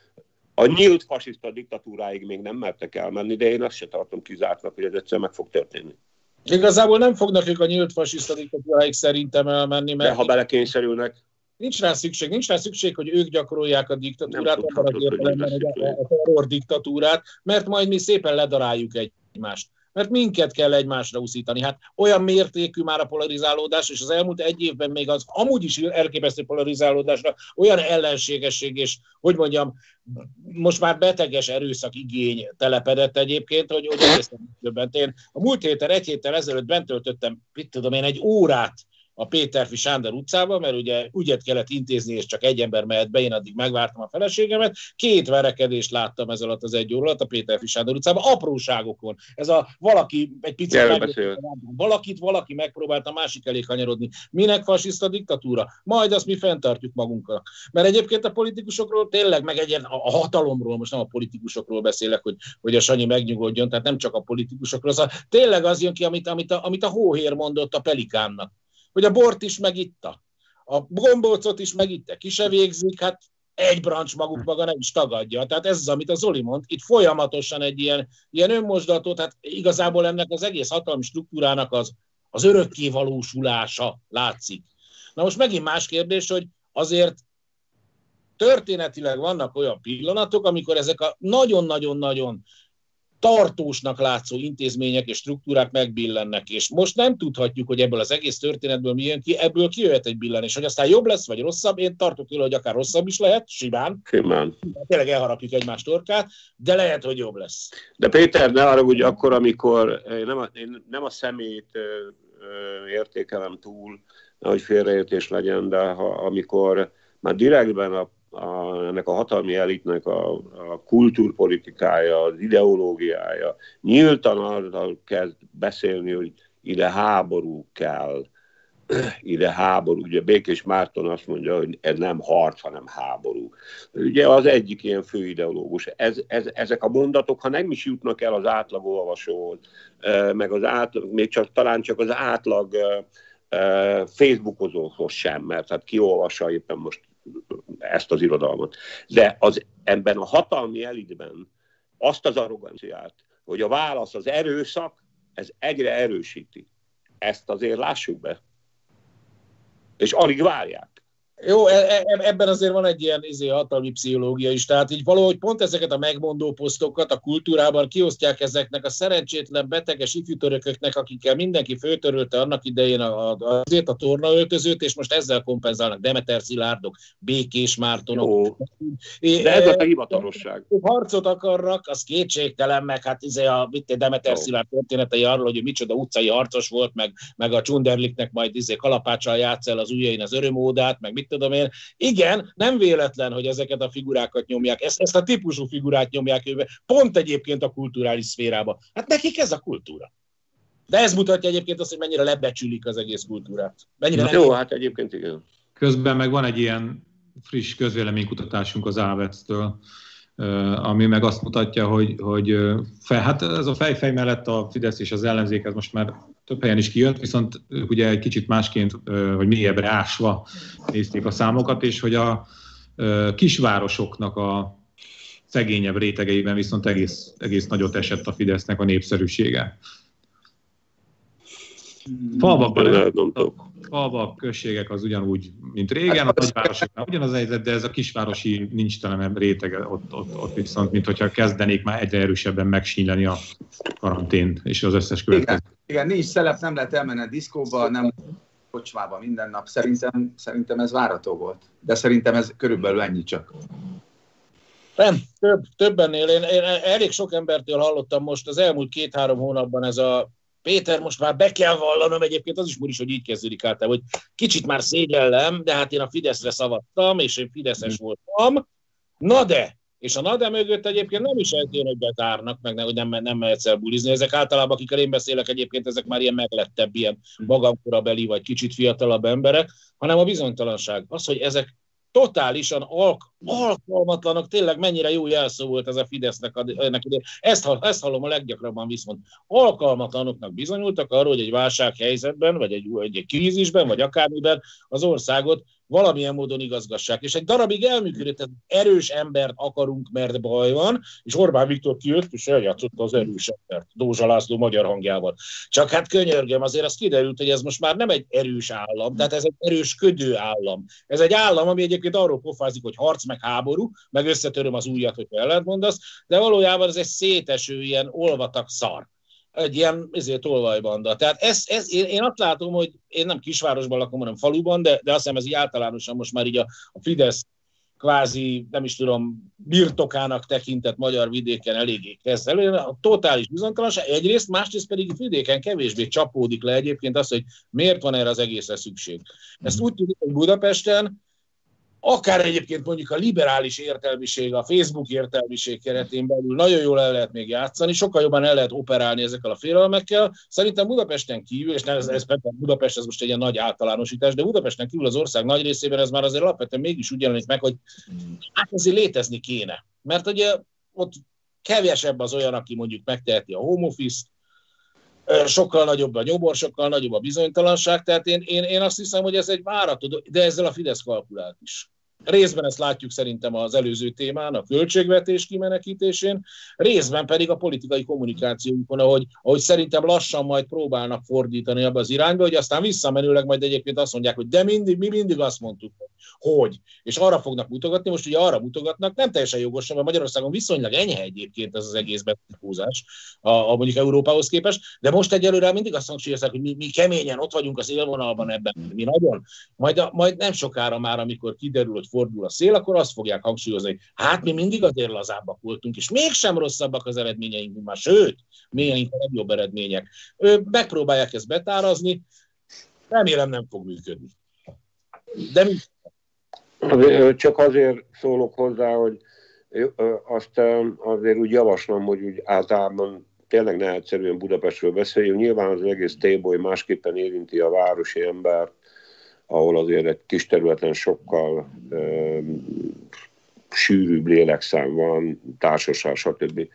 a nyílt fasiszta diktatúráig még nem mertek elmenni, de én azt se tartom kizártnak, hogy ez egyszer meg fog történni. Igazából nem fognak ők a nyílt fasiszta diktatúráig szerintem elmenni, mert... De ha belekényszerülnek... Nincs rá szükség, nincs rá szükség, hogy ők gyakorolják a diktatúrát, abban a, a terror diktatúrát, mert majd mi szépen ledaráljuk egymást mert minket kell egymásra úszítani. Hát olyan mértékű már a polarizálódás, és az elmúlt egy évben még az amúgy is elképesztő polarizálódásra olyan ellenségesség, és hogy mondjam, most már beteges erőszak igény telepedett egyébként, hogy, hogy egészen többet. Én a múlt héten, egy héttel ezelőtt bent töltöttem, mit tudom én, egy órát a Péterfi Sándor utcába, mert ugye ügyet kellett intézni, és csak egy ember mehet be, én addig megvártam a feleségemet. Két verekedést láttam ez alatt az egy óra alatt a Péterfi Sándor utcában, apróságokon. Ez a valaki egy picit valakit valaki megpróbált a másik elé kanyarodni. Minek fasiszta diktatúra? Majd azt mi fenntartjuk magunknak. Mert egyébként a politikusokról tényleg, meg egy a hatalomról, most nem a politikusokról beszélek, hogy, hogy a Sanyi megnyugodjon, tehát nem csak a politikusokról, szóval tényleg az jön ki, amit, amit, a, amit a hóhér mondott a pelikánnak hogy a bort is megitta, a gombócot is megitta, ki se végzik, hát egy brancs maguk maga nem is tagadja. Tehát ez az, amit a Zoli mond, itt folyamatosan egy ilyen, ilyen önmosdató, tehát igazából ennek az egész hatalmi struktúrának az, az örökké valósulása látszik. Na most megint más kérdés, hogy azért történetileg vannak olyan pillanatok, amikor ezek a nagyon-nagyon-nagyon tartósnak látszó intézmények és struktúrák megbillennek, és most nem tudhatjuk, hogy ebből az egész történetből mi jön ki, ebből kijöhet egy billenés, hogy aztán jobb lesz, vagy rosszabb, én tartok tőle, hogy akár rosszabb is lehet, simán. Simán. Tényleg elharapjuk egymást torkát, de lehet, hogy jobb lesz. De Péter, ne arra úgy akkor, amikor én nem a, én nem a szemét ö, ö, értékelem túl, hogy félreértés legyen, de ha, amikor már direktben a a, ennek a hatalmi elitnek a, a kultúrpolitikája, az ideológiája nyíltan arról kezd beszélni, hogy ide háború kell, ide háború. Ugye Békés Márton azt mondja, hogy ez nem harc, hanem háború. Ugye az egyik ilyen főideológus. Ez, ez, ezek a mondatok, ha nem is jutnak el az átlag olvasóhoz, meg az átlag, még csak, talán csak az átlag Facebookozóhoz sem, mert hát kiolvassa éppen most ezt az irodalmat. De az, ebben a hatalmi elitben azt az arroganciát, hogy a válasz az erőszak, ez egyre erősíti. Ezt azért lássuk be. És alig várják. Jó, e, e, ebben azért van egy ilyen izé, hatalmi pszichológia is, tehát így valahogy pont ezeket a megmondó posztokat a kultúrában kiosztják ezeknek a szerencsétlen beteges ifjútörököknek, akikkel mindenki főtörölte annak idején a, a, azért a tornaöltözőt, és most ezzel kompenzálnak Demeter Szilárdok, Békés Mártonok. Jó. De ez a hivatalosság. Harcot akarnak, az kétségtelen, meg hát izé a Demeter Szilárd történetei arról, hogy micsoda utcai harcos volt, meg, meg a Csunderliknek majd izé kalapáccsal játsz el az ujjain az örömódát, meg mit tudom én. Igen, nem véletlen, hogy ezeket a figurákat nyomják, ezt, ezt a típusú figurát nyomják őbe, pont egyébként a kulturális szférába. Hát nekik ez a kultúra. De ez mutatja egyébként azt, hogy mennyire lebecsülik az egész kultúrát. Mennyire Na, jó, hát egyébként igen. Közben meg van egy ilyen friss közvéleménykutatásunk az AVEC-től, ami meg azt mutatja, hogy, hogy fel, hát ez a fejfej mellett a Fidesz és az ellenzék, ez most már több helyen is kijött, viszont ugye egy kicsit másként, vagy mélyebbre ásva nézték a számokat, és hogy a kisvárosoknak a szegényebb rétegeiben viszont egész, egész nagyot esett a Fidesznek a népszerűsége. Falvakban, falvak, községek az ugyanúgy, mint régen, a nagyvárosoknál ugyanaz a helyzet, de ez a kisvárosi nincs talán rétege ott, ott, ott viszont, mint hogyha kezdenék már egyre erősebben megsínyleni a karantént és az összes következő. Igen, igen, nincs szelep, nem lehet elmenni a diszkóba, nem kocsmába minden nap. Szerintem, szerintem ez várató volt. De szerintem ez körülbelül ennyi csak. Nem, több, többennél. Én, én elég sok embertől hallottam most az elmúlt két-három hónapban ez a Péter, most már be kell vallanom, egyébként az is múlik, hogy így kezdődik át, hogy kicsit már szégyellem, de hát én a Fideszre szavaztam, és én Fideszes voltam. Na de, és a NADE mögött egyébként nem is eltén, hogy betárnak, meg nem, hogy nem, nem mehetsz el bulizni. Ezek általában, akikkel én beszélek egyébként, ezek már ilyen meglettebb, ilyen magamkorabeli, vagy kicsit fiatalabb emberek, hanem a bizonytalanság. Az, hogy ezek totálisan alk- alkalmatlanak, tényleg mennyire jó jelszó volt ez a Fidesznek ennek ide. Ezt, ezt hallom a leggyakrabban viszont. Alkalmatlanoknak bizonyultak arról, hogy egy válsághelyzetben, vagy egy, egy, egy krízisben, vagy akármiben az országot valamilyen módon igazgassák. És egy darabig elműködött, ez erős embert akarunk, mert baj van, és Orbán Viktor kijött, és eljátszotta az erős embert, Dózsa László magyar hangjával. Csak hát könyörgöm, azért az kiderült, hogy ez most már nem egy erős állam, tehát ez egy erős ködő állam. Ez egy állam, ami egyébként arról pofázik, hogy harc meg háború, meg összetöröm az ujjat, hogy ellentmondasz, de valójában ez egy széteső, ilyen olvatak szar egy ilyen ezért tolvajbanda. Tehát ez, ez, én, én azt látom, hogy én nem kisvárosban lakom, hanem faluban, de, de azt hiszem ez így általánosan most már így a, a Fidesz kvázi, nem is tudom, birtokának tekintett magyar vidéken eléggé kezd elő. A totális bizonytalanság egyrészt, másrészt pedig vidéken kevésbé csapódik le egyébként az, hogy miért van erre az egészre szükség. Ezt úgy tudjuk, hogy Budapesten akár egyébként mondjuk a liberális értelmiség, a Facebook értelmiség keretén belül nagyon jól el lehet még játszani, sokkal jobban el lehet operálni ezekkel a félelmekkel. Szerintem Budapesten kívül, és nem ez, ez Budapest ez most egy ilyen nagy általánosítás, de Budapesten kívül az ország nagy részében ez már azért alapvetően mégis úgy jelenik meg, hogy hát azért létezni kéne. Mert ugye ott kevesebb az olyan, aki mondjuk megteheti a home office sokkal nagyobb a nyomor, sokkal nagyobb a bizonytalanság, tehát én, én, én azt hiszem, hogy ez egy váratod, de ezzel a Fidesz kalkulált is. Részben ezt látjuk szerintem az előző témán, a költségvetés kimenekítésén, részben pedig a politikai kommunikációnkon, ahogy, ahogy szerintem lassan majd próbálnak fordítani abba az irányba, hogy aztán visszamenőleg majd egyébként azt mondják, hogy de mindig, mi mindig azt mondtuk, hogy. És arra fognak mutogatni, most ugye arra mutogatnak, nem teljesen jogosan, mert Magyarországon viszonylag enyhe egyébként ez az egész betűhúzás, a, a mondjuk Európához képest, de most egyelőre mindig azt hangsúlyozzák, hogy mi, mi keményen ott vagyunk az élvonalban ebben, mi nagyon. Majd, majd nem sokára már, amikor kiderül, hogy fordul a szél, akkor azt fogják hangsúlyozni, hogy hát mi mindig azért lazábbak voltunk, és mégsem rosszabbak az eredményeink, mint már, sőt, mélyeink a legjobb eredmények. Megpróbálják ezt betárazni, remélem nem fog működni. De mi? Csak azért szólok hozzá, hogy azt azért úgy javaslom, hogy úgy általában tényleg ne egyszerűen Budapestről beszéljünk. Nyilván az egész téboly másképpen érinti a városi embert, ahol azért egy kis területen sokkal ö, sűrűbb lélekszám van, társaság, stb.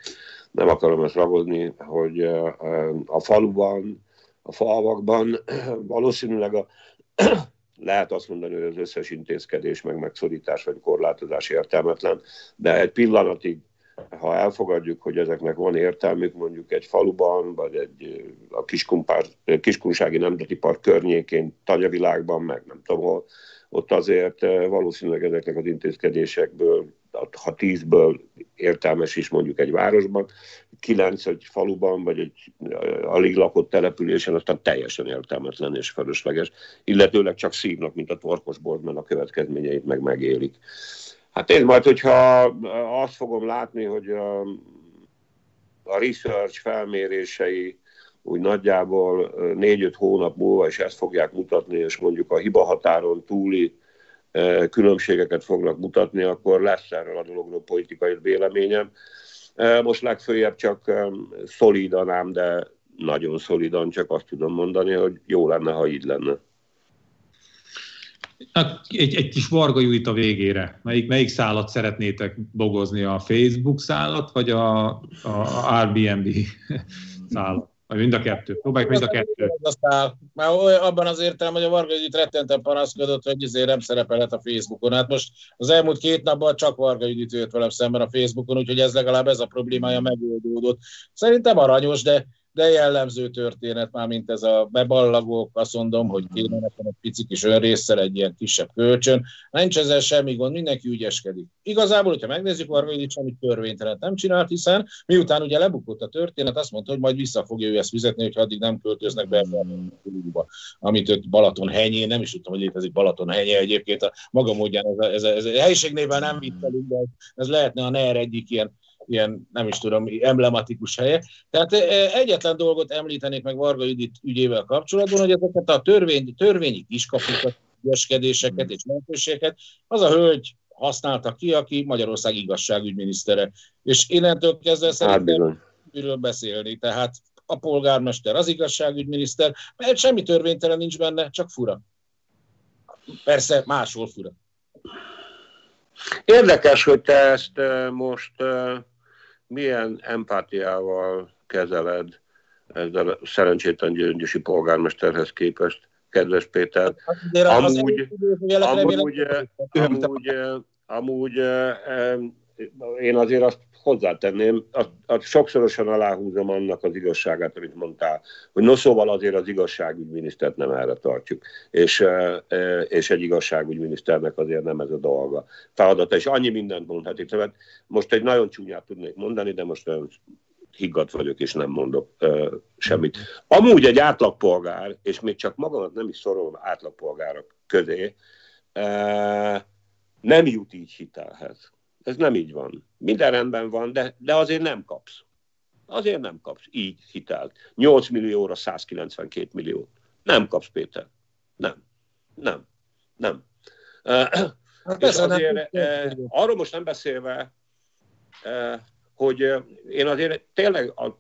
Nem akarom ezt ragozni, hogy a faluban, a falvakban *clears throat* valószínűleg a *clears throat* lehet azt mondani, hogy az összes intézkedés, meg megszorítás vagy korlátozás értelmetlen, de egy pillanatig, ha elfogadjuk, hogy ezeknek van értelmük mondjuk egy faluban, vagy egy a Kiskunsági Nemzeti Park környékén, Tanyavilágban, meg nem tudom hol, ott azért valószínűleg ezeknek az intézkedésekből, ha tízből értelmes is mondjuk egy városban, kilenc egy faluban, vagy egy alig lakott településen, aztán teljesen értelmetlen és felesleges, illetőleg csak szívnak, mint a torkosbolt, mert a következményeit meg megélik. Hát én majd, hogyha azt fogom látni, hogy a, a research felmérései úgy nagyjából négy-öt hónap múlva is ezt fogják mutatni, és mondjuk a hibahatáron túli különbségeket fognak mutatni, akkor lesz erről a dologról politikai véleményem. Most legfőjebb csak szolidan de nagyon szolidan csak azt tudom mondani, hogy jó lenne, ha így lenne. Egy, egy kis Varga Judit a végére. Melyik, melyik szállat szeretnétek bogozni? A Facebook szállat, vagy a, a Airbnb *laughs* szállat? Vagy mind a kettő. Próbáljuk mind a kettő. Már abban az értelem, hogy a Varga Judit rettenten panaszkodott, hogy ezért nem szerepelhet a Facebookon. Hát most az elmúlt két napban csak Varga Judit jött velem szemben a Facebookon, úgyhogy ez legalább ez a problémája megoldódott. Szerintem aranyos, de de jellemző történet már, mint ez a beballagók, azt mondom, hogy kéne nekem egy pici kis önrészsel egy ilyen kisebb kölcsön. Nincs ezzel semmi gond, mindenki ügyeskedik. Igazából, hogyha megnézzük, Varga amit törvénytelen nem csinált, hiszen miután ugye lebukott a történet, azt mondta, hogy majd vissza fogja ő ezt fizetni, hogyha addig nem költöznek be ebbe a amit őt Balaton henyén, nem is tudtam, hogy létezik Balaton henye egyébként, a maga módján ez a, ez a, ez a helyiségnével nem viccelünk, de ez lehetne a NER egyik ilyen ilyen, nem is tudom, emblematikus helye. Tehát egyetlen dolgot említenék meg Varga Judit ügyével kapcsolatban, hogy ezeket a törvény, törvényi kiskapukat, ügyeskedéseket és lehetőségeket az a hölgy használta ki, aki Magyarország igazságügyminisztere. És innentől kezdve hát szerintem miről beszélni. Tehát a polgármester, az igazságügyminiszter, mert semmi törvénytelen nincs benne, csak fura. Persze máshol fura. Érdekes, hogy te ezt most milyen empátiával kezeled ezzel a szerencsétlen gyöngyösi polgármesterhez képest, kedves Péter. Amúgy, amúgy, amúgy, amúgy én azért azt hozzátenném, azt, azt sokszorosan aláhúzom annak az igazságát, amit mondtál, hogy no szóval azért az igazságügyminisztert nem erre tartjuk, és, és egy igazságügyminiszternek azért nem ez a dolga. Feladata, és annyi mindent mondhatik. Tehát most egy nagyon csúnyát tudnék mondani, de most higgadt vagyok, és nem mondok uh, semmit. Amúgy egy átlagpolgár, és még csak magamat nem is szorolom átlagpolgárok közé, uh, nem jut így hitelhez. Ez nem így van. Minden rendben van, de, de azért nem kapsz. Azért nem kapsz így hitelt. 8 millióra 192 millió. Nem kapsz, Péter. Nem. Nem. Nem. Hát és azért, nem eh, arról most nem beszélve, eh, hogy én azért tényleg, a,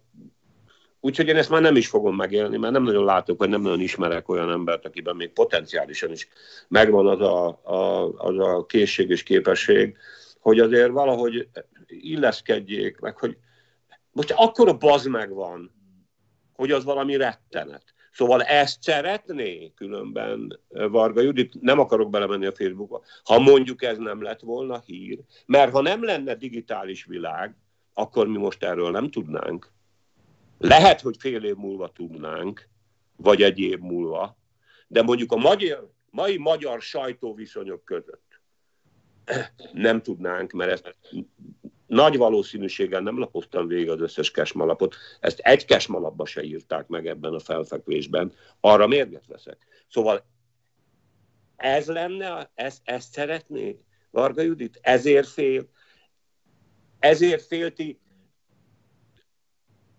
úgyhogy én ezt már nem is fogom megélni, mert nem nagyon látok, vagy nem nagyon ismerek olyan embert, akiben még potenciálisan is megvan az a, a, az a készség és képesség, hogy azért valahogy illeszkedjék, meg hogy most akkor a baz megvan, hogy az valami rettenet. Szóval ezt szeretné különben Varga Judit, nem akarok belemenni a Facebookba, ha mondjuk ez nem lett volna hír, mert ha nem lenne digitális világ, akkor mi most erről nem tudnánk. Lehet, hogy fél év múlva tudnánk, vagy egy év múlva, de mondjuk a magyar, mai magyar sajtóviszonyok között nem tudnánk, mert ezt nagy valószínűséggel nem lapoztam végig az összes kesmalapot, ezt egy kesmalapba se írták meg ebben a felfekvésben, arra mérget veszek. Szóval ez lenne, ezt, ezt szeretné Varga Judit? Ezért fél, ezért félti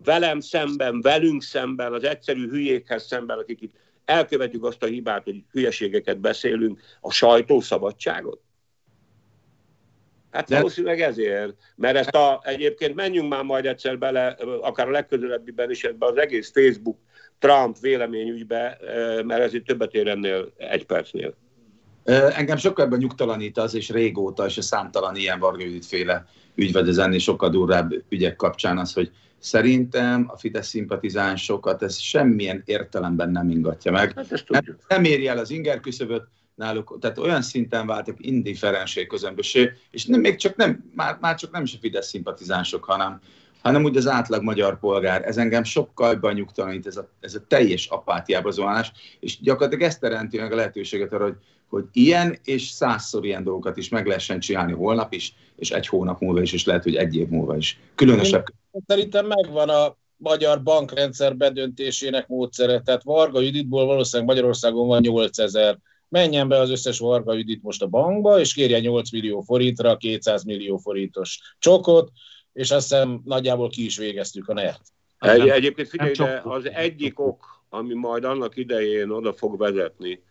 velem szemben, velünk szemben, az egyszerű hülyékhez szemben, akik itt elkövetjük azt a hibát, hogy hülyeségeket beszélünk, a sajtószabadságot? Hát De... valószínűleg ezért, mert ezt a, egyébként menjünk már majd egyszer bele, akár a legközelebbiben is ebbe az egész Facebook Trump véleményügybe, mert ez itt többet ér ennél egy percnél. Engem sokkal ebben nyugtalanít az, és régóta, és a számtalan ilyen Varga Judit féle ügyvedezenni sokkal durvább ügyek kapcsán az, hogy szerintem a Fidesz szimpatizánsokat ez semmilyen értelemben nem ingatja meg. Hát nem, nem éri el az inger küszöböt, náluk, tehát olyan szinten váltak indiferensé közömbösé, és nem, még csak nem, már, már csak nem is a Fidesz szimpatizánsok, hanem, hanem úgy az átlag magyar polgár. Ez engem sokkal jobban nyugtalanít, ez a, ez a teljes apátiába zuhanás, és gyakorlatilag ezt teremti meg a lehetőséget arra, hogy, hogy ilyen és százszor ilyen dolgokat is meg lehessen csinálni holnap is, és egy hónap múlva is, és lehet, hogy egy év múlva is. Különösebb. Szerintem megvan a magyar bankrendszer bedöntésének módszere, tehát Varga Juditból valószínűleg Magyarországon van 8000 menjen be az összes Varga Judit most a bankba, és kérje 8 millió forintra 200 millió forintos csokot, és azt hiszem nagyjából ki is végeztük a NERT. Egy, egyébként figyelj, de az egyik ok, ami majd annak idején oda fog vezetni,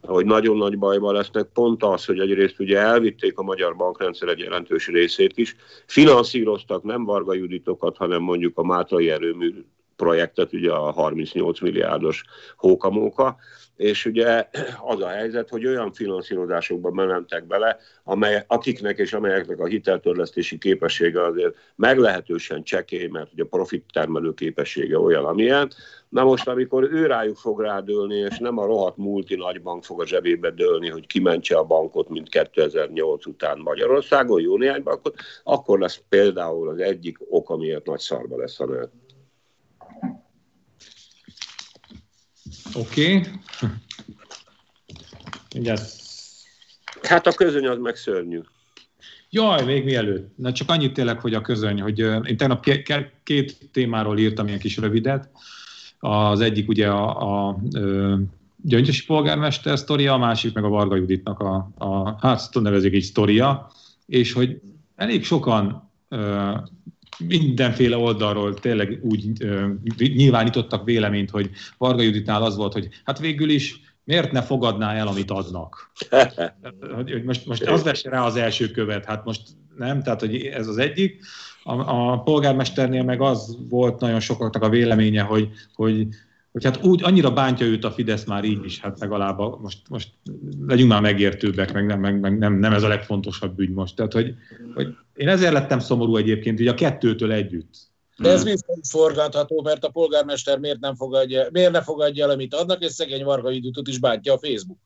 hogy nagyon nagy bajban lesznek, pont az, hogy egyrészt ugye elvitték a magyar bankrendszer egy jelentős részét is, finanszíroztak nem Varga Juditokat, hanem mondjuk a Mátrai erőmű projektet, ugye a 38 milliárdos hókamóka, és ugye az a helyzet, hogy olyan finanszírozásokba mentek bele, amely, akiknek és amelyeknek a hiteltörlesztési képessége azért meglehetősen csekély, mert ugye a profit termelő képessége olyan, amilyen. Na most, amikor ő rájuk fog rádőlni, és nem a rohadt multi nagybank fog a zsebébe dőlni, hogy kimentse a bankot, mint 2008 után Magyarországon, jó néhány bankot, akkor lesz például az egyik ok, amiért nagy szarba lesz a nő. Oké. Okay. Hát a közöny az meg szörnyű. Jaj, még mielőtt. Na csak annyit tényleg, hogy a közöny, hogy én tegnap két témáról írtam ilyen kis rövidet. Az egyik ugye a, a Gyöngyösi polgármester sztoria, a másik meg a Varga Juditnak a, a hát nevezik így sztoria, és hogy elég sokan mindenféle oldalról tényleg úgy uh, nyilvánítottak véleményt, hogy Varga Juditnál az volt, hogy hát végül is miért ne fogadná el, amit adnak? *laughs* hogy most, most az vesse rá az első követ, hát most nem, tehát hogy ez az egyik. A, a polgármesternél meg az volt nagyon sokaknak a véleménye, hogy, hogy hogy hát úgy annyira bántja őt a Fidesz már így is, hát legalább a, most, most legyünk már megértőbbek, meg, nem, meg, meg nem, nem ez a legfontosabb ügy most. Tehát, hogy, hogy én ezért lettem szomorú egyébként, hogy a kettőtől együtt. De ez forgatható, mert a polgármester miért nem fogadja, miért ne fogadja el, amit adnak, és szegény Varga Idutot is bántja a Facebook.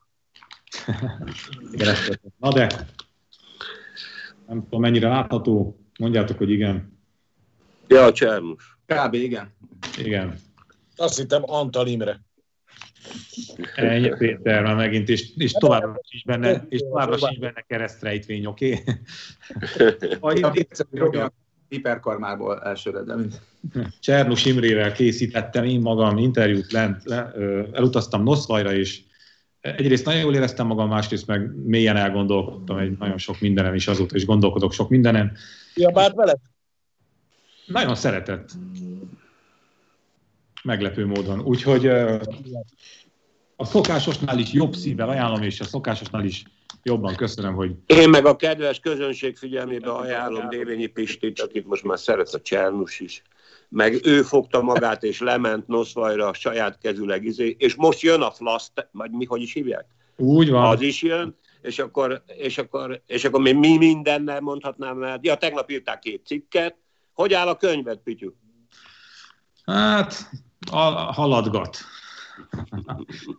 *laughs* igen, Na de, nem tudom, mennyire látható, mondjátok, hogy igen. Ja, a Csernus. Kb. igen. Igen. Azt hittem Antal Imre. Ennyi Péter, már megint, és, és továbbra is benne, és továbbra is benne keresztrejtvény, oké? *laughs* Okay? hiperkarmából elsőre, de mint... Csernus Imrével készítettem én magam interjút lent, le, elutaztam Noszvajra, és egyrészt nagyon jól éreztem magam, másrészt meg mélyen elgondolkodtam egy nagyon sok mindenem is azóta, is gondolkodok sok mindenem. Ja, bár veled? Nagyon szeretett meglepő módon. Úgyhogy a szokásosnál is jobb szívvel ajánlom, és a szokásosnál is jobban köszönöm, hogy... Én meg a kedves közönség figyelmébe ajánlom Dévényi Pistit, akit most már szeret a Csernus is. Meg ő fogta magát és lement Noszvajra saját kezüleg, izé, és most jön a flaszt, vagy mi, hogy is hívják? Úgy van. Az is jön, és akkor, és akkor, és akkor mi, mi mindennel mondhatnám, mert ja, tegnap írták két cikket. Hogy áll a könyved, Pityu? Hát, a, haladgat.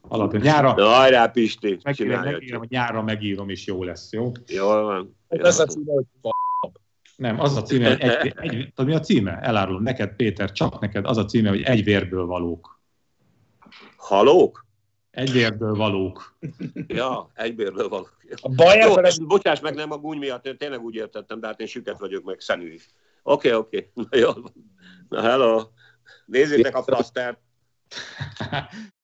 Alapján nyára. Na, hajrá, Pisti, megírom, megírom, hogy nyára megírom, és jó lesz, jó? Jól van. Ez a címe, hogy nem, az a címe, hogy egy, egy, tudod, mi a címe? Elárulom neked, Péter, csak neked az a címe, hogy egy vérből valók. Halók? Egy vérből valók. Ja, egy vérből valók. A baj Jó, ez... bocsáss meg, nem a gúny miatt, én tényleg úgy értettem, de hát én süket vagyok, meg szenű is. Oké, okay, oké. Okay. Na, jó. Na, hello. Nézzétek a flasztert! *laughs*